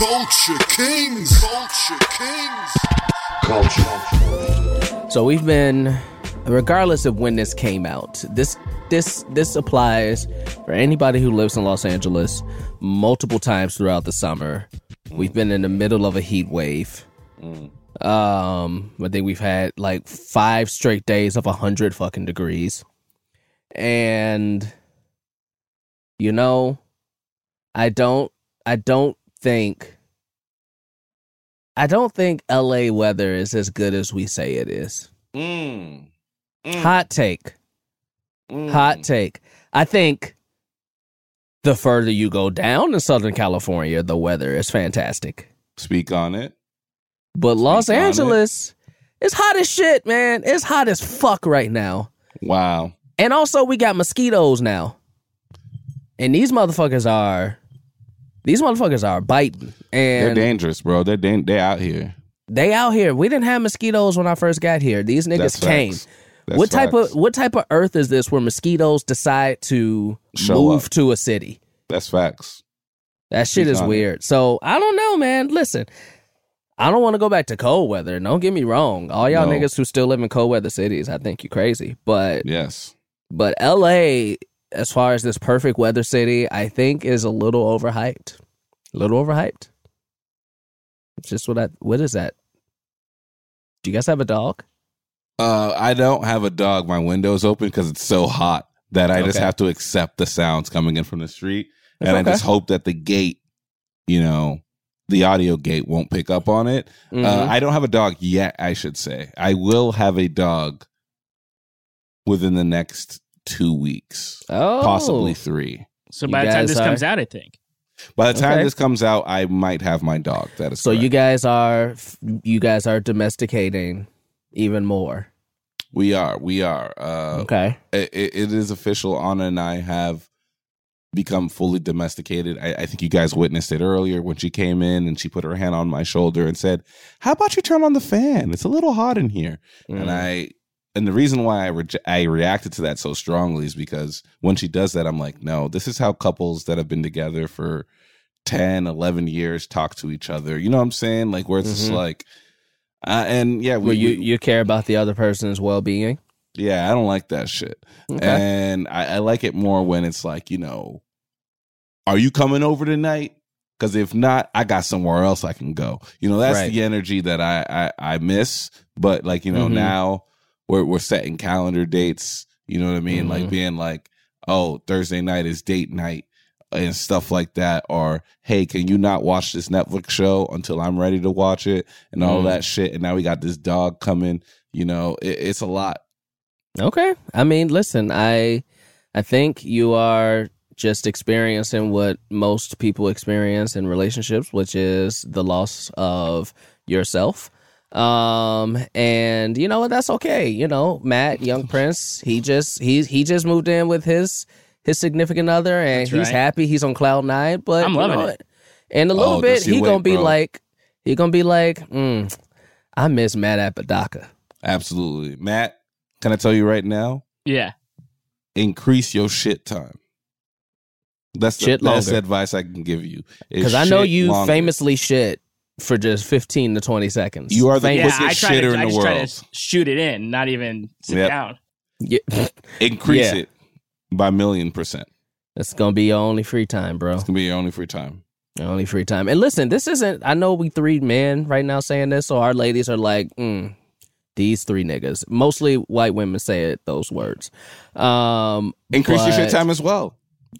Culture Kings. Culture Kings. Culture. So we've been, regardless of when this came out, this this this applies for anybody who lives in Los Angeles multiple times throughout the summer. We've been in the middle of a heat wave. Um, I think we've had like five straight days of a hundred fucking degrees, and you know, I don't, I don't think, I don't think L.A. weather is as good as we say it is. Mm. Hot take. Hot take. I think the further you go down in Southern California, the weather is fantastic. Speak on it. But Los on it. Angeles is hot as shit, man. It's hot as fuck right now. Wow. And also, we got mosquitoes now. And these motherfuckers are, these motherfuckers are biting. and They're dangerous, bro. They're dan- they're out here. they out here. We didn't have mosquitoes when I first got here. These niggas That's came. facts. That's what type facts. of what type of earth is this where mosquitoes decide to Show move up. to a city? That's facts. That shit is on it. weird. So I don't know, man. Listen, I don't want to go back to cold weather. Don't get me wrong. All y'all No. niggas who still live in cold weather cities, I think you crazy. But Yes. but LA, as far as this perfect weather city, I think is a little overhyped. A little overhyped. It's just what I what is that? Do you guys have a dog? Uh, I don't have a dog. My window's open because it's so hot that I just have to accept the sounds coming in from the street, and okay. I just hope that the gate, you know, the audio gate won't pick up on it. Uh, Mhm. I don't have a dog yet. I should say I will have a dog within the next two weeks, oh, possibly three. So You by the time this are- comes out, I think. By the time Okay. this comes out, I might have my dog. That is So you guys are you guys are domesticating even more. we are, we are. Uh, Okay. it, it is official. Anna and I have become fully domesticated. I, I think you guys witnessed it earlier when she came in and she put her hand on my shoulder and said, "How about you turn on the fan? It's a little hot in here." Mm. And I and the reason why I reje- I reacted to that so strongly is because when she does that, I'm like, no, this is how couples that have been together for 10, 11 years talk to each other. You know what I'm saying? Like where it's just Mhm. like, uh, and yeah, we, Where you we- you care about the other person's well being. yeah, I don't like that shit. Okay. And I, I like it more when it's like, you know, are you coming over tonight? Because if not, I got somewhere else I can go. You know, that's Right. the energy that I, I I miss. But like, you know, Mhm. now we're we're setting calendar dates. You know what I mean? Like Mhm. being like, oh, Thursday night is date night and stuff like that. Or hey, can you not watch this Netflix show until I'm ready to watch it and all Mm. that shit. And now we got this dog coming. You know, it, it's a lot. Okay. I mean, listen, I I think you are just experiencing what most people experience in relationships, which is the loss of yourself. Um and you know what that's okay. You know, Matt, young prince, he just he he just moved in with his his significant other and That's he's right. happy, he's on cloud 9, but I'm you know, it. In a little Oh, bit just he wait, going to be bro. like he going to be like, mm, I miss Matt Apodaca. Absolutely. Matt, can I tell you right now? Yeah. Increase your shit time. That's the Shit best advice I can give you. Because I know you longer. famously shit for just 15 to 20 seconds. You are the Yeah, quickest I try shitter to, in I the just try world. to shoot it in, not even sit Yep. down. Yeah. Increase Yeah. it by a million percent. That's going to be your only free time, bro. It's gonna be your only free time. Your only free time. And listen, this isn't, I know we three men right now saying this, so our ladies are like, mm, these three niggas. Mostly white women say it, those words. Um, Increase your shit but- time as well.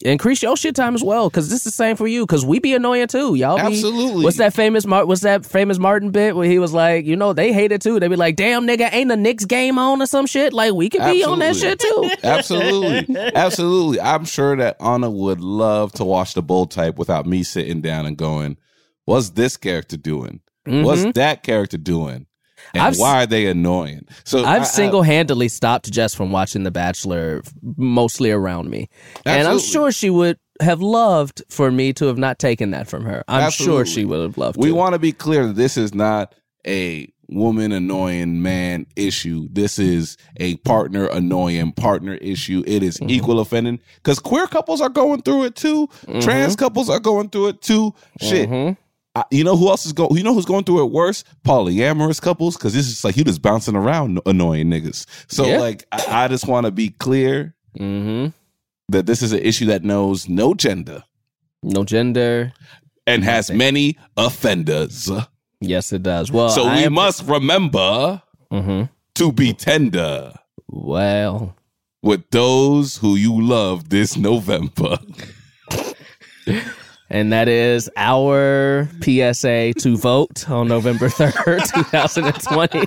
Increase your shit time as well, because this is the same for you. Because we be annoying too, y'all. Be, Absolutely. What's that famous? Mar- what's that famous Martin bit where he was like, you know, they hate it too. They be like, damn nigga, ain't the Knicks game on or some shit? Like we could be on that shit too. Absolutely. Absolutely. I'm sure that Anna would love to watch the bold type without me sitting down and going, What's this character doing? What's Mhm. that character doing? And I've why are they annoying? So I've I- single handedly stopped Jess from watching The Bachelor, mostly around me, and I'm sure she would have loved for me to have not taken that from her. I'm sure she would have loved. we to. want to be clear that this is not a woman annoying man issue. This is a partner annoying partner issue. It is equal offending because queer couples are going through it too. Trans couples are going through it too. Shit. Mhm. I, you know who else is going? You know who's going through it worse? Polyamorous couples, because this is like you just bouncing around annoying niggas. So Yeah. like, I, I just want to be clear Mm-hmm. that this is an issue that knows no gender No gender. and has Nothing. many offenders. Yes, it does. Well, so I we must remember Mhm. to be tender Well, with those who you love this November. and that is our PSA to vote on November 3rd, 2020.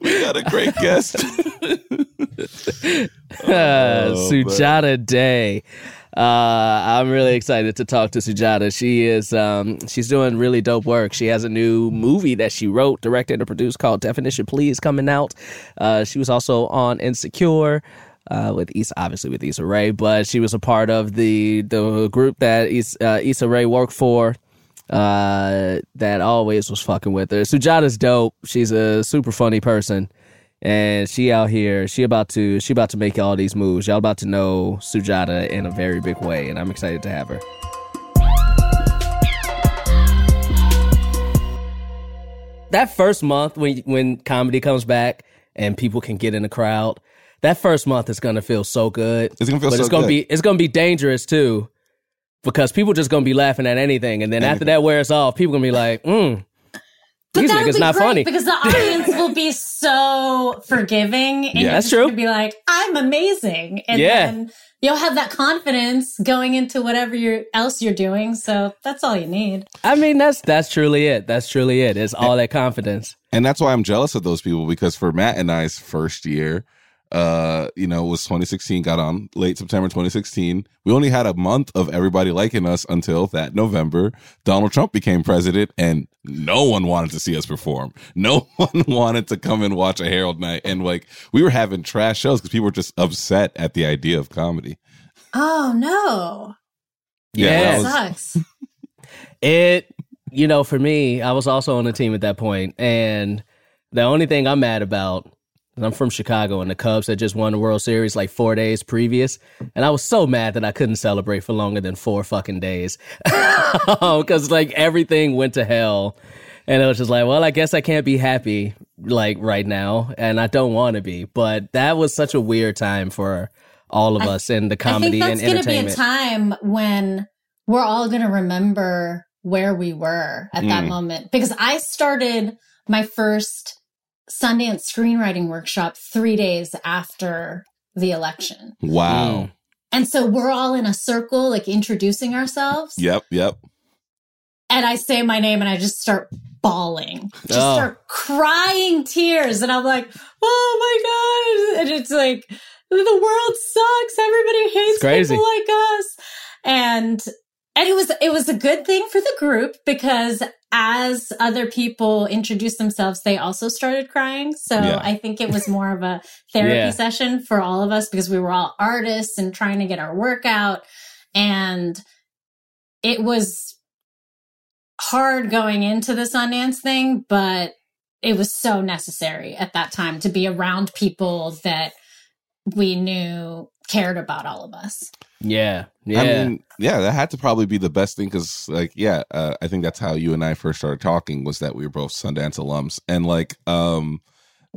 we got a great guest. Uh, Sujata Day. Uh, I'm really excited to talk to Sujata. She is um, she's doing really dope work. She has a new movie that she wrote, directed, and produced called Definition Please coming out. Uh, she was also on Insecure. Uh, with Issa, obviously with Issa Rae, but she was a part of the the group that Issa, uh, Issa Rae worked for. Uh, that always was fucking with her. Sujata's dope. She's a super funny person and she out here she about to she about to make all these moves y'all about to know sujata in a very big way and i'm excited to have her that first month when when comedy comes back and people can get in the crowd that first month is gonna feel so good It's gonna feel but so it's gonna good. be it's gonna be dangerous too because people just gonna be laughing at anything and then after that wears off people gonna be like mm But these that'll niggas be not great funny because the audience will be so forgiving, and Yeah. That's true. Be like, I'm amazing, and Yeah. then you'll have that confidence going into whatever you're, else you're doing. So that's all you need. I mean, that's that's truly it. That's truly it. It's all that confidence. and that's why I'm jealous of those people because for Matt and I's first year, uh, you know, was 2016, got on late September 2016. We only had a month of everybody liking us until that November. Donald Trump became president, and no one wanted to see us perform. No one wanted to come and watch a Herald night, and like we were having trash shows because people were just upset at the idea of comedy. Oh no, Yeah, Yeah, that was- sucks. it. You know, for me, I was also on the team at that point, and the only thing I'm mad about. I'm from Chicago, and the Cubs had just won the World Series like four days previous, and I was so mad that I couldn't celebrate for longer than four fucking days, because like everything went to hell, and it was just like, well, I guess I can't be happy like right now, and I don't want to be. But that was such a weird time for all of I- us in the I comedy think that's and going to be a entertainment. time when we're all going to remember where we were at that Mm. moment because I started my first Sundance screenwriting workshop three days after the election. Wow. Mm. And so we're all in a circle, like introducing ourselves. Yep. Yep. And I say my name and I just start bawling, just Oh. start crying tears. And I'm like, oh my God. And it's like, the world sucks. Everybody hates people like us. And, and it was, it was a good thing for the group because as other people introduced themselves, they also started crying. So Yeah. I think it was more of a therapy Yeah. session for all of us because we were all artists and trying to get our work out. And it was hard going into the Sundance thing, but it was so necessary at that time to be around people that we knew cared about all of us. Yeah, yeah. I mean, yeah, that had to probably be the best thing because, like, yeah, uh, I think that's how you and I first started talking was that we were both Sundance alums, and like, um,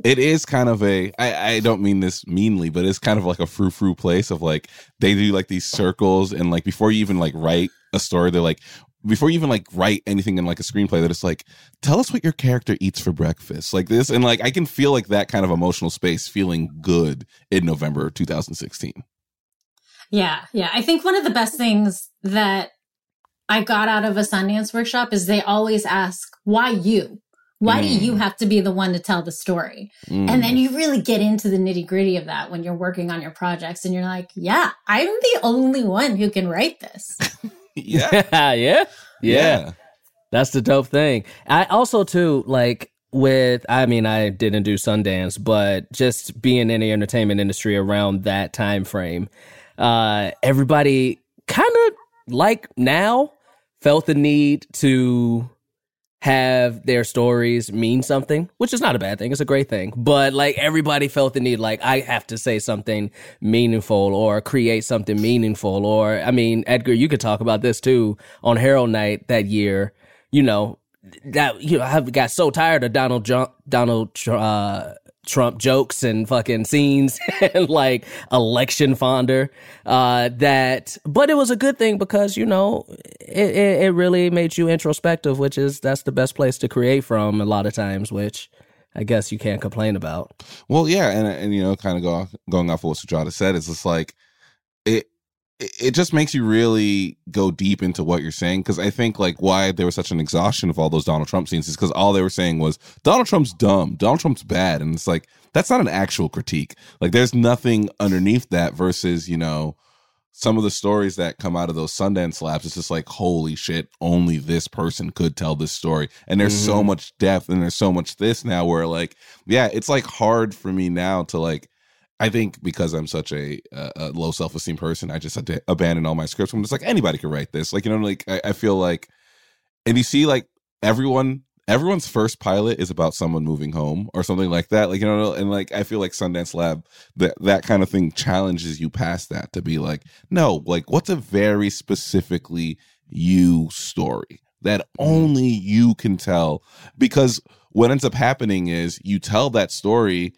it is kind of a. I, I don't mean this meanly, but it's kind of like a frou frou place of like they do like these circles, and like before you even like write a story, they're like. Before you even like write anything in like a screenplay, that it's like, tell us what your character eats for breakfast, like this, and like I can feel like that kind of emotional space feeling good in November 2016. Yeah, yeah. I think one of the best things that I got out of a Sundance workshop is they always ask, why you? Why do Mm. you have to be the one to tell the story? Mm. And then you really get into the nitty gritty of that when you're working on your projects and you're like, yeah, I'm the only one who can write this. yeah, yeah, yeah, That's the dope thing. I also too like with I mean I didn't do Sundance, but just being in the entertainment industry around that time frame, uh everybody kind of like now felt the need to have their stories mean something, which is not a bad thing. It's a great thing. But like everybody felt the need, like I have to say something meaningful or create something meaningful. Or, I mean, Edgar, you could talk about this too on Herald Night that year. You know, that, you know, I got so tired of Donald, John, Donald, uh, Trump jokes and fucking scenes and like election fonder. Uh, that, but it was a good thing because you know it, it, it really made you introspective, which is that's the best place to create from a lot of times, which. I guess you can't complain about. Well, yeah, and and you know, kind of go going off of what Sujata said, is just like it just makes you really go deep into what you're saying because I think like why there was such an exhaustion of all those Donald Trump scenes is because all they were saying was Donald Trump's dumb, Donald Trump's bad, and it's like that's not an actual critique. Like there's nothing underneath that versus you know some of the stories that come out of those Sundance labs. It's just like holy shit, only this person could tell this story, and there's mm-hmm. so much depth and there's so much this now where like yeah, it's like hard for me now to like I think because I'm such a, a low self esteem person, I just had to abandon all my scripts. I'm just like anybody could write this. Like you know, like I, I, feel like, and you see like everyone, everyone's first pilot is about someone moving home or something like that. Like you know, and like I feel like Sundance Lab that that kind of thing challenges you past that to be like, no, like what's a very specifically you story that mm-hmm. only you can tell because what ends up happening is you tell that story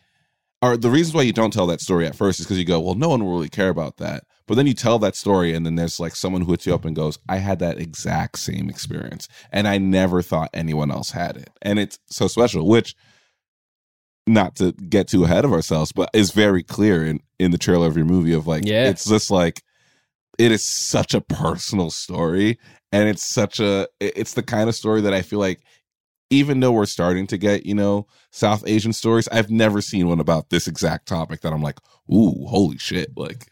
or the reasons why you don't tell that story at first is because you go, well, no one will really care about that. But then you tell that story, and then there's like someone who hits you up and goes, I had that exact same experience, and I never thought anyone else had it. And it's so special, which, not to get too ahead of ourselves, but is very clear in, in the trailer of your movie of like, yeah. it's just like, it is such a personal story. And it's such a, it's the kind of story that I feel like even though we're starting to get, you know, South Asian stories, I've never seen one about this exact topic that I'm like, ooh, holy shit. Like,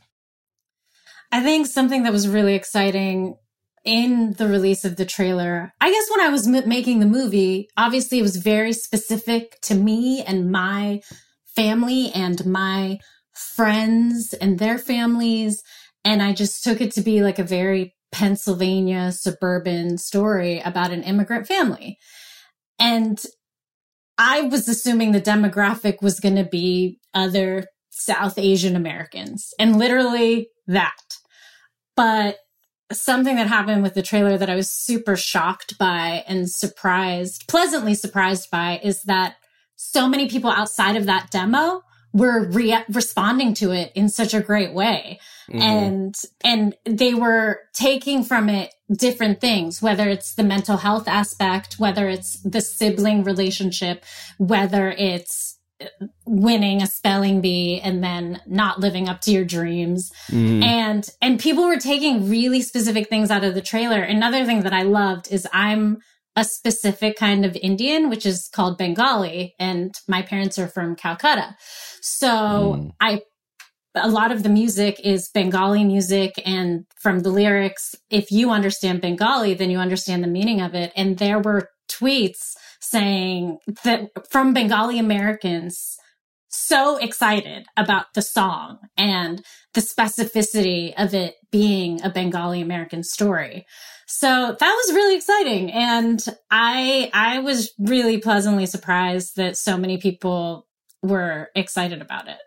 I think something that was really exciting in the release of the trailer, I guess when I was m- making the movie, obviously it was very specific to me and my family and my friends and their families. And I just took it to be like a very Pennsylvania suburban story about an immigrant family. And I was assuming the demographic was going to be other South Asian Americans and literally that. But something that happened with the trailer that I was super shocked by and surprised, pleasantly surprised by is that so many people outside of that demo were re- responding to it in such a great way. Mm-hmm. And, and they were taking from it different things, whether it's the mental health aspect, whether it's the sibling relationship, whether it's winning a spelling bee and then not living up to your dreams. Mm. And, and people were taking really specific things out of the trailer. Another thing that I loved is I'm a specific kind of Indian, which is called Bengali. And my parents are from Calcutta. So mm. I a lot of the music is Bengali music. And from the lyrics, if you understand Bengali, then you understand the meaning of it. And there were tweets saying that from Bengali Americans so excited about the song and the specificity of it being a Bengali American story. So that was really exciting. And I, I was really pleasantly surprised that so many people were excited about it.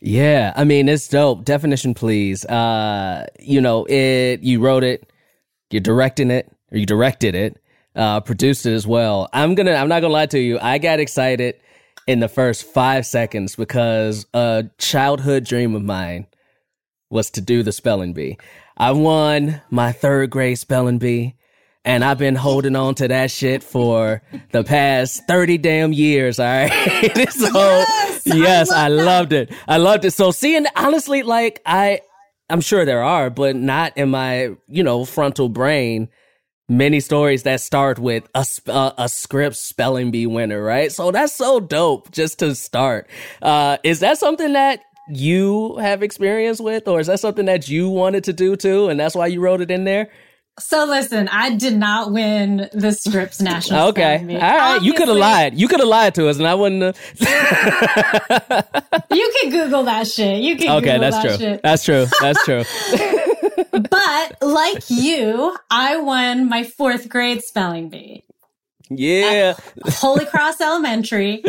Yeah, I mean it's dope. Definition, please. Uh, you know, it. You wrote it, you're directing it, or you directed it, uh, produced it as well. I'm gonna. I'm not gonna lie to you. I got excited in the first five seconds because a childhood dream of mine was to do the spelling bee. I won my third grade spelling bee and I've been holding on to that shit for the past 30 damn years. All right. so, yes, yes I, I loved it. I loved it. So seeing, honestly, like I, I'm sure there are, but not in my, you know, frontal brain. Many stories that start with a, a, a Scripps spelling bee winner, right? So that's so dope just to start. Uh, is that something that you have experience with, or is that something that you wanted to do too? And that's why you wrote it in there? So listen, I did not win the Scripps National. okay, all right. Obviously, you could have lied. You could have lied to us, and I wouldn't. Have... you can Google that shit. You can. Okay, Google that's that true. Shit. That's true. That's true. but like you, I won my fourth grade spelling bee. Yeah. Holy Cross Elementary.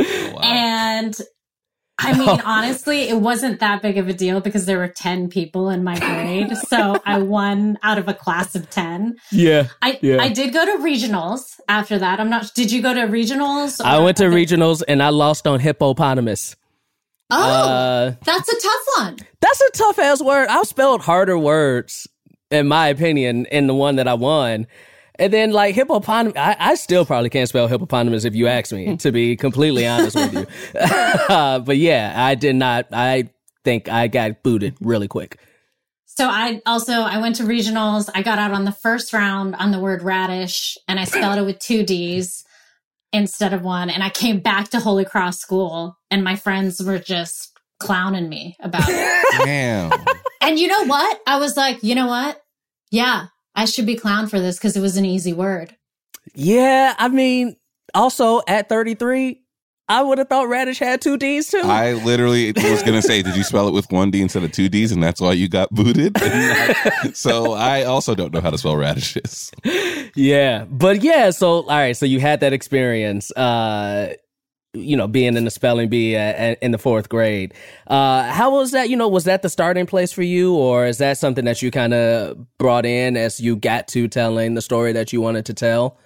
And I mean, honestly, it wasn't that big of a deal because there were 10 people in my grade. So I won out of a class of 10. Yeah. I, Yeah. I did go to regionals after that. I'm not, did you go to regionals? I went to regionals and I lost on hippopotamus. Oh, Uh, that's a tough one. that's a tough ass word. I've spelled harder words, in my opinion, in the one that I won. And then like hippopotamus, I, I still probably can't spell hippopotamus if you ask me, to be completely honest with you. Uh, but yeah, I did not. I think I got booted really quick. So I also I went to regionals. I got out on the first round on the word radish, and I spelled it with two D's instead of one. And I came back to Holy Cross School, and my friends were just clowning me about it. Damn. and you know what? I was like, you know what? Yeah, I should be clowned for this because it was an easy word. Yeah, I mean, also at 33, I would have thought radish had two D's too. I literally was gonna say, did you spell it with one D instead of two D's, and that's why you got booted? so I also don't know how to spell radishes. yeah, but yeah. So all right, so you had that experience. Uh, you know, being in the spelling bee in the fourth grade. Uh, how was that? You know, was that the starting place for you, or is that something that you kind of brought in as you got to telling the story that you wanted to tell?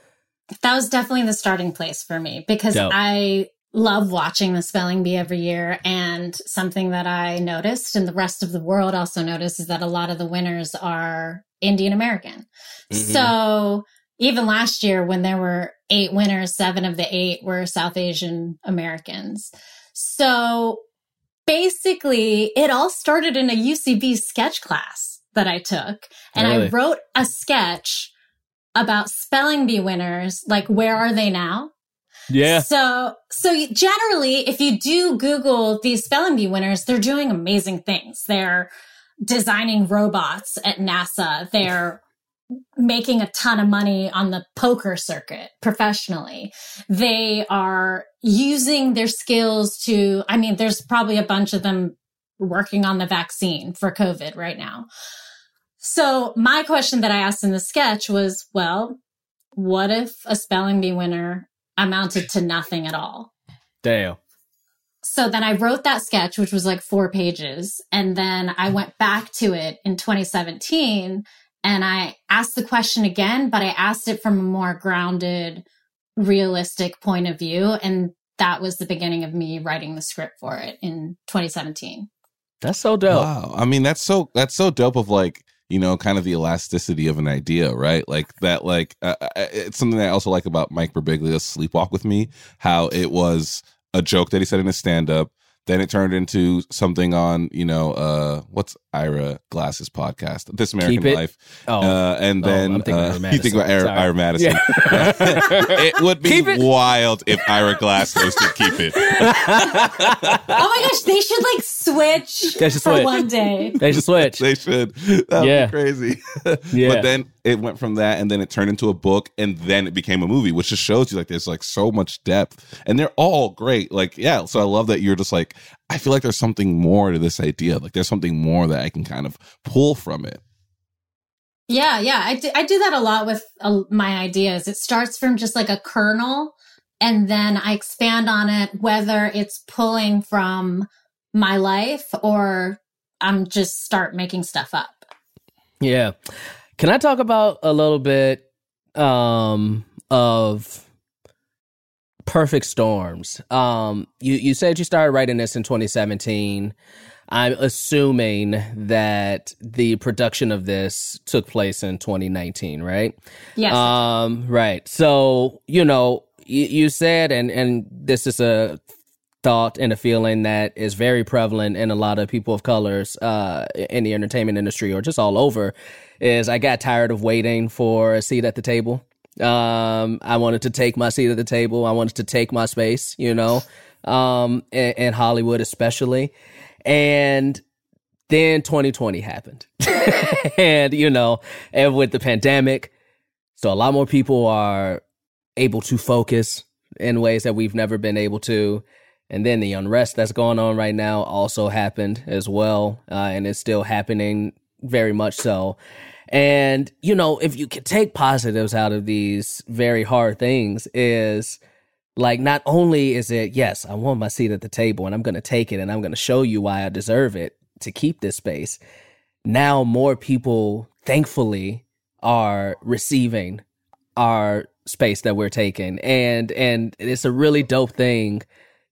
That was definitely the starting place for me because Dope. I love watching the spelling bee every year. And something that I noticed and the rest of the world also noticed is that a lot of the winners are Indian American. Mhm. So even last year when there were eight winners, seven of the eight were South Asian Americans. So basically it all started in a UCB sketch class that I took. And Really? I wrote a sketch about spelling bee winners, like where are they now? Yeah, So, so generally, if you do Google these spelling bee winners, they're doing amazing things. They're designing robots at NASA. They're making a ton of money on the poker circuit professionally. They are using their skills to, I mean, there's probably a bunch of them working on the vaccine for COVID right now. So my question that I asked in the sketch was, well, what if a spelling bee winner amounted to nothing at all? damn. So then I wrote that sketch, which was like four pages. And then I went back to it in 2017 and I asked the question again, but I asked it from a more grounded, realistic point of view. And that was the beginning of me writing the script for it in 2017. That's so dope. Wow. I mean, that's so that's so dope. Of like you know, kind of the elasticity of an idea, right? Like that. Like uh, uh, it's something that I also like about Mike Birbiglia's Sleepwalk with Me. How it was a joke that he said in his stand up. Then it turned into something on, you know, uh, what's Ira Glass's podcast, This American Keep It? Life. Oh, Uh, and Oh, then uh, you think about Ira, Ira Madison. Yeah. it would be It? wild if Ira Glass hosted Keep It. Oh my gosh, they should like switch They should for switch. one day. they should switch. They should. That would Yeah. be crazy. Yeah. But then it went from that, and then it turned into a book, and then it became a movie, which just shows you like there's like so much depth, and they're all great. Like yeah, so I love that you're just like I feel like there's something more to this idea. Like there's something more that I can kind of pull from it. Yeah, yeah. I do, I do that a lot with uh, my ideas. It starts from just like a kernel and then I expand on it, whether it's pulling from my life or I'm just start making stuff up. Yeah. Can I talk about a little bit um of perfect storms? Um you you said you started writing this in 2017. I'm assuming that the production of this took place in 2019, right? Yes. Um, right. So, you know, you, you said, and, and this is a thought and a feeling that is very prevalent in a lot of people of colors, uh, in the entertainment industry or just all over is I got tired of waiting for a seat at the table. Um, I wanted to take my seat at the table. I wanted to take my space, you know, um, in, in Hollywood, especially. And then 2020 happened. and, you know, and with the pandemic, so a lot more people are able to focus in ways that we've never been able to. And then the unrest that's going on right now also happened as well. Uh, and it's still happening very much so. And, you know, if you could take positives out of these very hard things, is like not only is it, yes, I want my seat at the table and I'm going to take it and I'm going to show you why I deserve it to keep this space. Now, more people, thankfully, are receiving our space that we're taking. And, and it's a really dope thing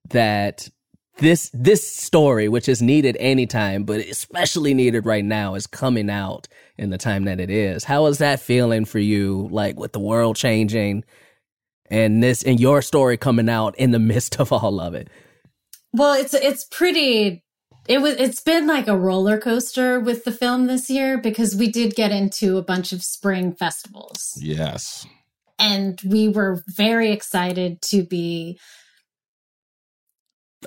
that this this story, which is needed anytime, but especially needed right now, is coming out in the time that it is. How is that feeling for you? Like with the world changing and this and your story coming out in the midst of all of it. Well, it's it's pretty it was it's been like a roller coaster with the film this year because we did get into a bunch of spring festivals. Yes. And we were very excited to be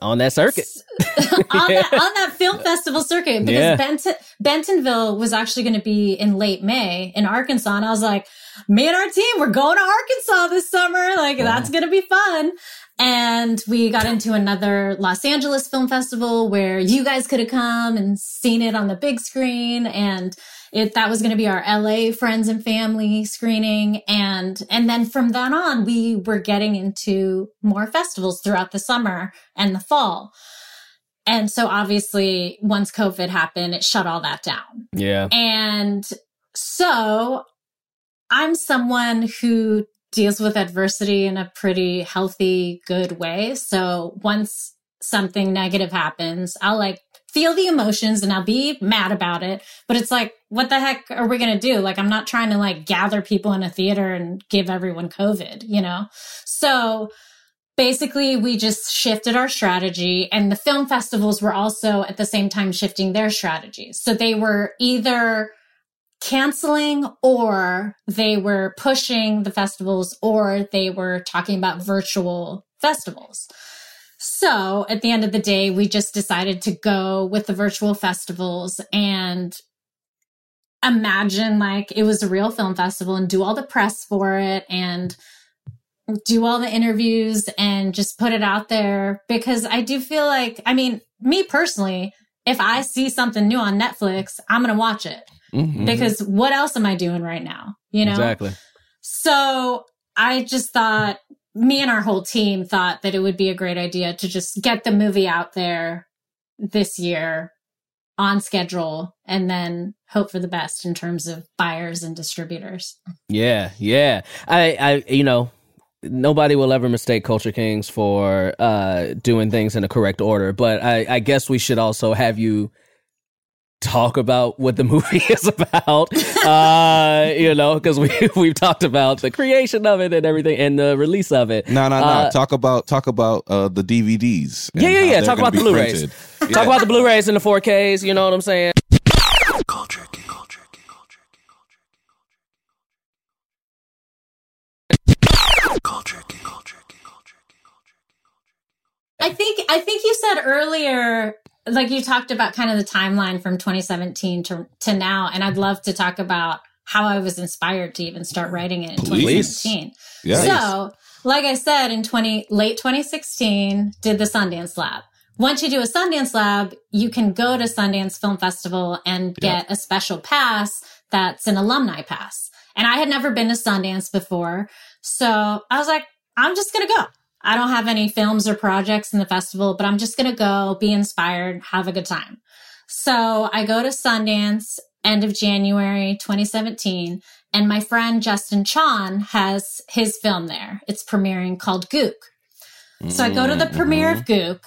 on that circuit. on, that, on that film festival circuit because Yeah. Benton, Bentonville was actually going to be in late May in Arkansas. And I was like, me and our team, we're going to Arkansas this summer. Like, that's going to be fun. And we got into another Los Angeles film festival where you guys could have come and seen it on the big screen. And it, that was going to be our LA friends and family screening. And, and then from then on, we were getting into more festivals throughout the summer and the fall. And so obviously once COVID happened, it shut all that down. Yeah. And so I'm someone who deals with adversity in a pretty healthy, good way. So once something negative happens, I'll like feel the emotions and I'll be mad about it. But it's like, what the heck are we going to do? Like, I'm not trying to like gather people in a theater and give everyone COVID, you know? So basically we just shifted our strategy and the film festivals were also at the same time shifting their strategies. So they were either canceling or they were pushing the festivals or they were talking about virtual festivals. So at the end of the day, we just decided to go with the virtual festivals and imagine like it was a real film festival and do all the press for it and do all the interviews and just put it out there because I do feel like, I mean, me personally, if I see something new on Netflix, I'm going to watch it Mhm. because what else am I doing right now? You know? Exactly. So I just thought, me and our whole team thought that it would be a great idea to just get the movie out there this year on schedule and then hope for the best in terms of buyers and distributors. Yeah, yeah. I, I, you know, nobody will ever mistake Culture Kings for uh, doing things in the correct order. But I, I guess we should also have you talk about what the movie is about. uh, you know, because we we've talked about the creation of it and everything, and the release of it. No, no, no. Uh, talk about talk about uh, the DVDs. Yeah, yeah, yeah. Talk about the be Blu-rays. printed. Yeah. Talk about the Blu-rays and the 4Ks. You know what I'm saying? Culture King. Culture King. Culture King. Culture King. I think I think you said earlier like you talked about kind of the timeline from 2017 to to now and I'd love to talk about how I was inspired to even start writing it in Please. 2017. Yeah. So, like I said, in 20, late 2016, did the Sundance Lab. Once you do a Sundance Lab, you can go to Sundance Film Festival and get a special pass that's an alumni pass. And I had never been to Sundance before. So I was like, I'm just going to go. I don't have any films or projects in the festival, but I'm just going to go be inspired, have a good time. So I go to Sundance end of January 2017 and my friend Justin Chon has his film there. It's premiering called Gook. So I go to the mm-hmm. premiere of Gook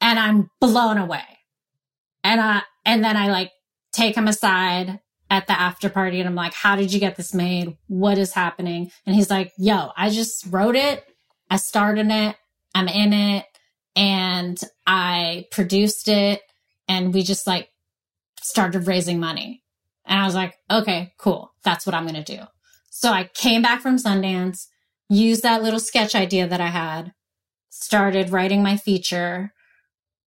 and I'm blown away. And I and then I like take him aside at the after party and I'm like, "How did you get this made? What is happening?" And he's like, "Yo, I just wrote it. I started it. I'm in it and I produced it and we just like started raising money." And I was like, "Okay, cool. That's what I'm going to do." So I came back from Sundance, used that little sketch idea that I had, started writing my feature,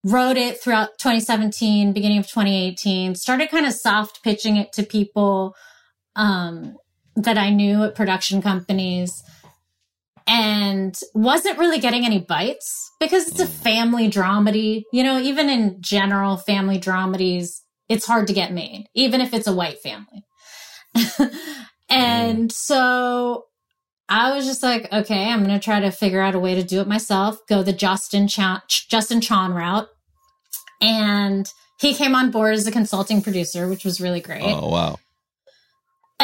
wrote it throughout 2017, beginning of 2018, started kind of soft pitching it to people um, that I knew at production companies and wasn't really getting any bites because it's a mm. family dramedy. You know, even in general, family dramedies it's hard to get made, even if it's a white family. and mm. so I was just like, okay, I'm going to try to figure out a way to do it myself, go the Justin Chan, Justin Chon route. And he came on board as a consulting producer, which was really great. Oh wow.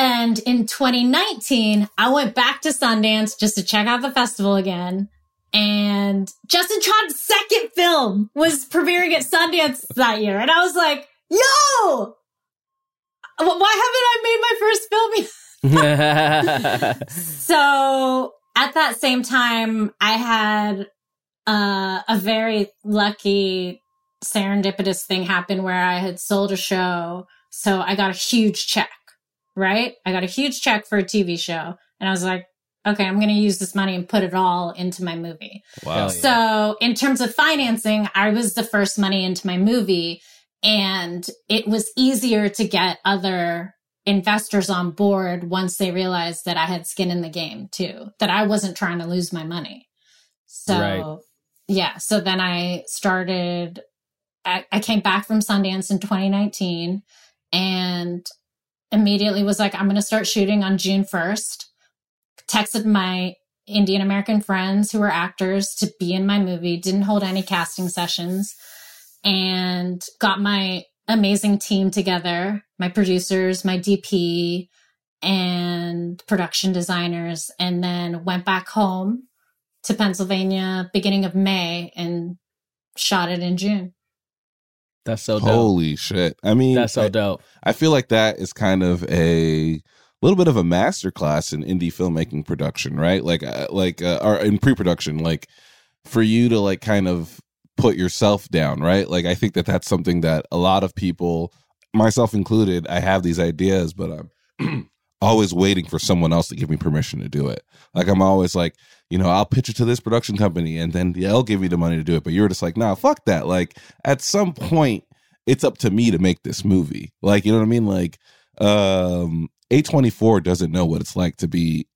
And in 2019, I went back to Sundance just to check out the festival again. And Justin Chon's second film was premiering at Sundance that year. And I was like, yo, why haven't I made my first film yet? so at that same time, I had uh, a very lucky serendipitous thing happen where I had sold a show. So I got a huge check, right? I got a huge check for a TV show. And I was like, okay, I'm going to use this money and put it all into my movie. Wow. Hell yeah. So in terms of financing, I was the first money into my movie and it was easier to get other investors on board once they realized that I had skin in the game too, that I wasn't trying to lose my money. So Right. yeah, so then I started I, I came back from Sundance in 2019 and immediately was like, I'm going to start shooting on June 1st. Texted my Indian American friends who were actors to be in my movie, didn't hold any casting sessions, and got my amazing team together my producers, my DP, and production designers, and then went back home to Pennsylvania beginning of May and shot it in June. That's so dope. Holy shit. I mean, That's so I, dope. I feel like that is kind of a little bit of a masterclass in indie filmmaking production, right? Like, uh, like, uh, or in pre-production, like for you to like kind of put yourself down, right? Like, I think that that's something that a lot of people, myself included, I have these ideas, but I'm always waiting for someone else to give me permission to do it. Like, I'm always like, you know, I'll pitch it to this production company and then they'll give you the money to do it. But you're just like, nah, fuck that. Like, at some point, it's up to me to make this movie. Like, you know what I mean? Like, um, A24 doesn't know what it's like to be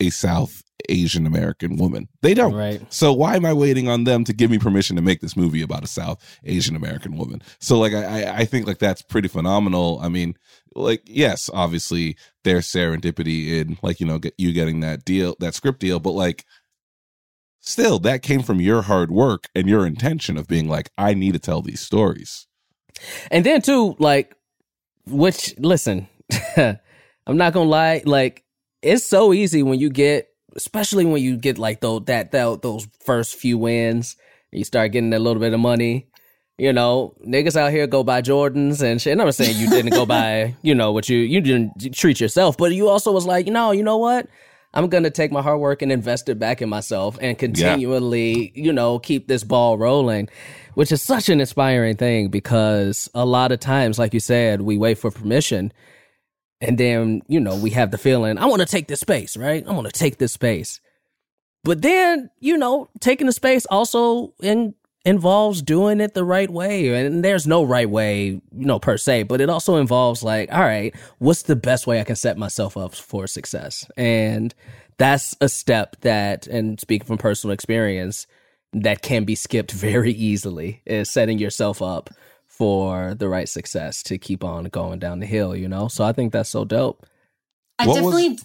a South Asian American woman. They don't. Right. So why am I waiting on them to give me permission to make this movie about a South Asian American woman? So like I I- I think like that's pretty phenomenal. I mean, like yes, obviously there's serendipity in like you know get you getting that deal that script deal, but like still that came from your hard work and your intention of being like I need to tell these stories. And then too, like, which listen, I'm not gonna lie, like, it's so easy when you get, especially when you get like those that, that those first few wins, you start getting a little bit of money. You know, niggas out here go buy Jordans and shit. And I'm not saying you didn't go buy, you know, what you you didn't treat yourself, but you also was like, no, you know what? I'm gonna take my hard work and invest it back in myself and continually, you know, keep this ball rolling, which is such an inspiring thing because a lot of times, like you said, we wait for permission and then, you know, we have the feeling, I want to take this space, right? I want to take this space. But then, you know, taking the space also in, involves doing it the right way. And there's no right way, you know, per se, but it also involves like, all right, what's the best way I can set myself up for success? And that's a step that, and speaking from personal experience, that can be skipped very easily is setting yourself up for the right success to keep on going down the hill, you know? So I think that's so dope. I What was- definitely.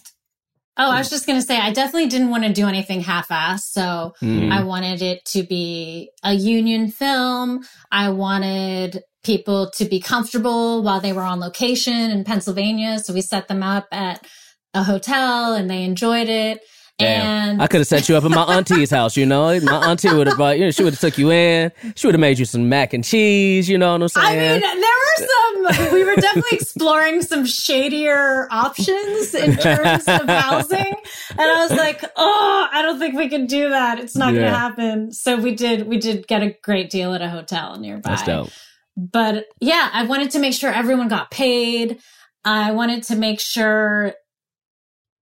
Oh, I was just gonna say I definitely didn't want to do anything half-assed. So Mm. I wanted it to be a union film. I wanted people to be comfortable while they were on location in Pennsylvania. So we set them up at a hotel and they enjoyed it. Damn. And I could have set you up at my auntie's house, you know? My auntie would have brought, you know, she would have took you in. She would have made you some mac and cheese, you know what I'm I saying? mean, there were some, we were definitely exploring some shadier options in terms of housing. And I was like, oh, I don't think we can do that. It's not gonna happen. So we did, we did get a great deal at a hotel nearby. that's dope. But yeah, I wanted to make sure everyone got paid. I wanted to make sure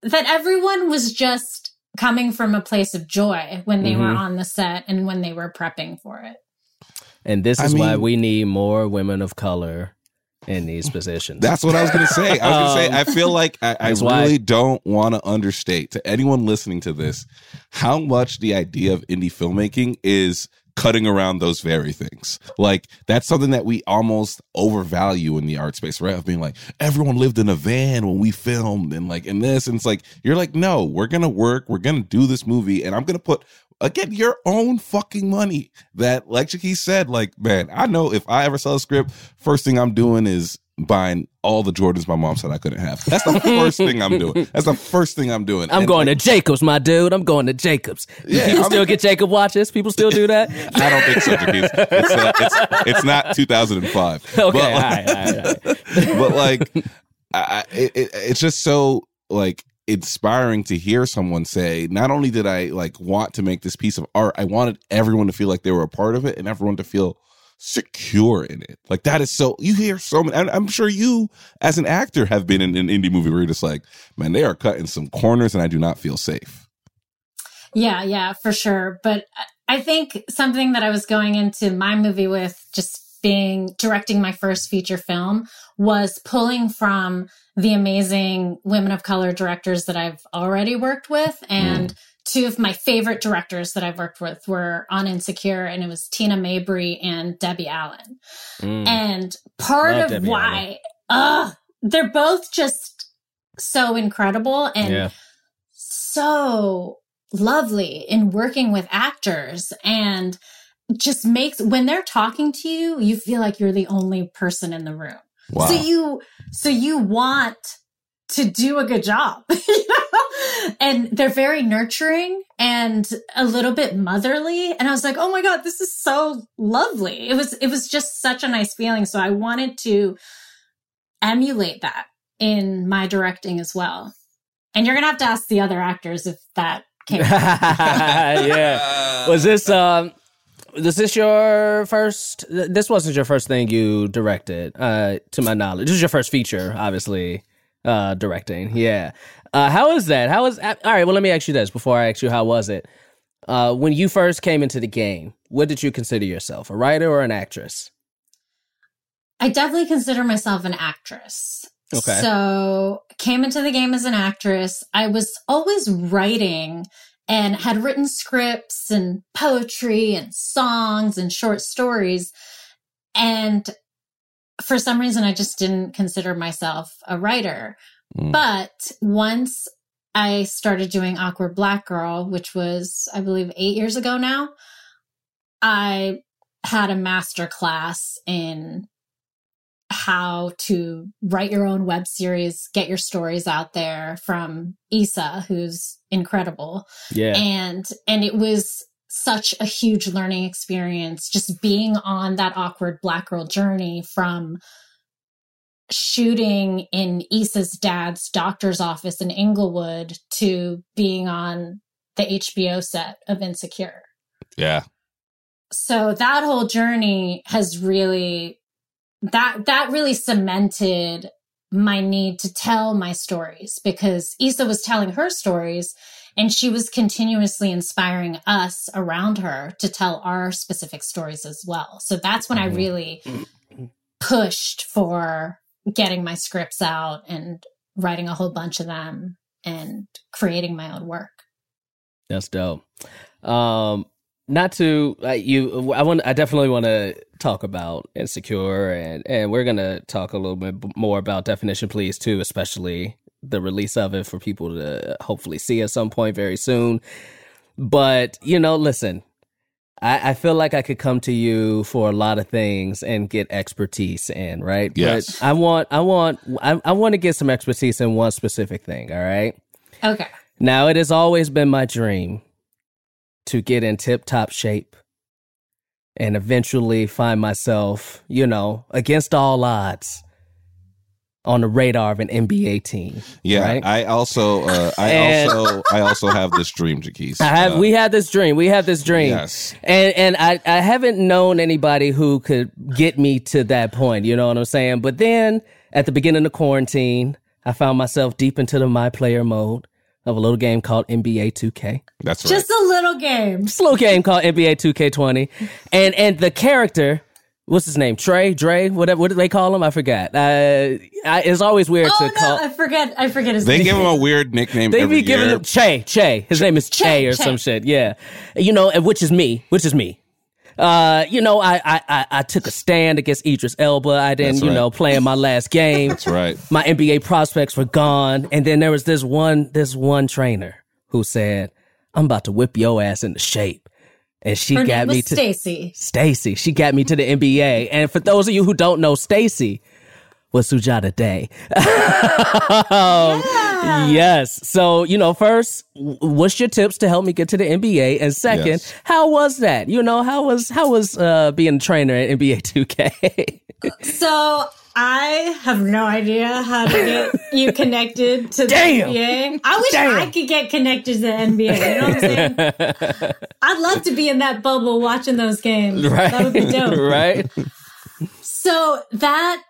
that everyone was just coming from a place of joy when they were Mhm. on the set and when they were prepping for it. And this I is why we need more women of color in these positions. That's what I was gonna say. I was gonna say Um, I feel like I, I that's why- really don't want to understate to anyone listening to this how much the idea of indie filmmaking is cutting around those very things. Like that's something that we almost overvalue in the art space, right? Of being like, everyone lived in a van when we filmed and like in this. And it's like, you're like, no, we're gonna work, we're gonna do this movie, and I'm gonna put again your own fucking money. That like he said, like, man, I know if I ever sell a script, first thing I'm doing is buying all the Jordans my mom said I couldn't have. That's the first thing I'm doing. That's the first thing I'm doing. I'm And, going like, to Jacobs, my dude. I'm going to Jacobs. Yeah, People I'm- still get Jacob watches. People still do that. I don't think so, Jaquez. It's, uh, it's, it's not 2005. Okay, But, all right, all right, all right. but like I- it, it, it's just so like inspiring to hear someone say not only did i like want to make this piece of art i wanted everyone to feel like they were a part of it and everyone to feel secure in it. Like that is so you hear so many i'm sure you as an actor have been in an indie movie where you're just like man they are cutting some corners and i do not feel safe. Yeah, yeah, for sure. But I- I think something that I was going into my movie with just being directing my first feature film was pulling from the amazing women of color directors that I've already worked with and mm. Two of my favorite directors that I've worked with were on Insecure and it was Tina Mabry and Debbie Allen. Mm. And part Love of Debbie why uh they're both just so incredible and yeah. so lovely in working with actors and just makes when they're talking to you you feel like you're the only person in the room wow so you so you want to do a good job and they're very nurturing and a little bit motherly. And i was like oh my god this is so lovely. It was it was just such a nice feeling. So i wanted to emulate that in my directing as well. And you're gonna have to ask the other actors if that came yeah. Was this um was this your first this wasn't your first thing you directed, uh to my knowledge. This is your first feature, obviously, uh directing. Yeah. Uh how is that? How is all right, well let me ask you this before I ask you how was it? Uh when you first came into the game, what did you consider yourself? A writer or an actress? I definitely consider myself an actress. Okay. So came into the game as an actress. I was always writing and had written scripts and poetry and songs and short stories. And for some reason, I just didn't consider myself a writer. Mm. But once I started doing Awkward Black Girl, which was, I believe, eight years ago now, I had a master class in how to write your own web series, get your stories out there from Issa, who's incredible. Yeah. And and it was such a huge learning experience just being on that awkward black girl journey from shooting in Issa's dad's doctor's office in Inglewood to being on the HBO set of Insecure. Yeah. So that whole journey has really that that really cemented my need to tell my stories because Issa was telling her stories and she was continuously inspiring us around her to tell our specific stories as well. So that's when I Mhm. really pushed for getting my scripts out and writing a whole bunch of them and creating my own work. That's dope. Um, not to uh, you, I want. I definitely want to talk about insecure, and and we're gonna talk a little bit more about definition, please, too, especially the release of it for people to hopefully see at some point very soon. But you know, listen, I, I feel like I could come to you for a lot of things and get expertise in, right? Yes. But I want, I want, I, I want to get some expertise in one specific thing. All right. Okay. Now, it has always been my dream to get in tip top shape and eventually find myself, you know, against all odds on the radar of an NBA team. yeah Right? i also uh i And- also i also have this dream Jaquez. I have, Uh, we had this dream. We had this dream. yes And and I, I haven't known anybody who could get me to that point, you know what I'm saying? But then at the beginning of quarantine, I found myself deep into the my player mode of a little game called NBA 2K. that's right Just a little game. slow game called NBA 2K20, and and the character, what's his name? Trey, Dre, whatever. What do they call him? I forgot. Uh, I, it's always weird Oh to no, call. I forget. I forget his name. they name. give him a weird nickname They every be giving year. him Che, Che. His name is Che, Che, or Che. some shit. Yeah, you know, which is me, which is me. Uh, you know, I, I I I took a stand against Idris Elba. I didn't, That's you right. know, play in my last game. That's right. my NBA prospects were gone. And then there was this one, this one trainer who said, I'm about to whip your ass into shape. And she Her got name me was to Stacy. Stacy. She got me to the NBA. And for those of you who don't know Stacy, was Sujata Day. Um, Yes. So, you know, first, what's your tips to help me get to the NBA? And second, Yes. how was that? You know, how was how was uh being a trainer at NBA 2K? So I have no idea how to get you connected to the Damn. NBA. I wish Damn. I could get connected to the NBA. You know what I'm saying? I'd love to be in that bubble watching those games. That would be dope. right? So that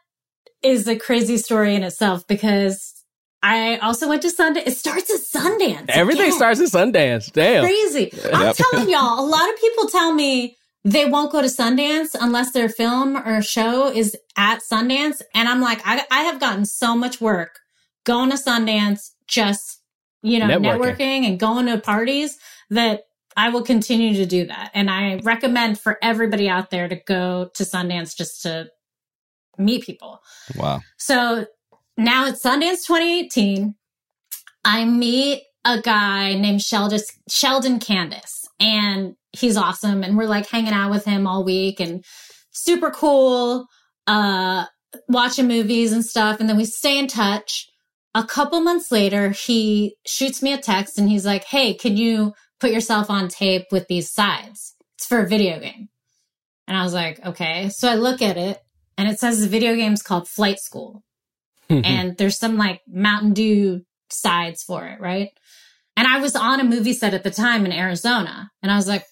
is a crazy story in itself because I also went to Sundance. It starts at Sundance. Everything again. starts at Sundance. Damn. crazy. I'm telling y'all, a lot of people tell me they won't go to Sundance unless their film or show is at Sundance. And I'm like, I, I have gotten so much work going to Sundance, just, you know, Networking. networking, and going to parties that I will continue to do that. And I recommend for everybody out there to go to Sundance just to meet people. Wow. So now it's Sundance 2018. I meet a guy named Sheldon, Sheldon Candis, and he's awesome. And we're like hanging out with him all week and super cool, uh, watching movies and stuff. And then we stay in touch. A couple months later, he shoots me a text and he's like, Hey, can you put yourself on tape with these sides? It's for a video game. And I was like, okay. So I look at it and it says the video game's called Flight School. and there's some like Mountain Dew sides for it, right? And I was on a movie set at the time in Arizona. And I was like,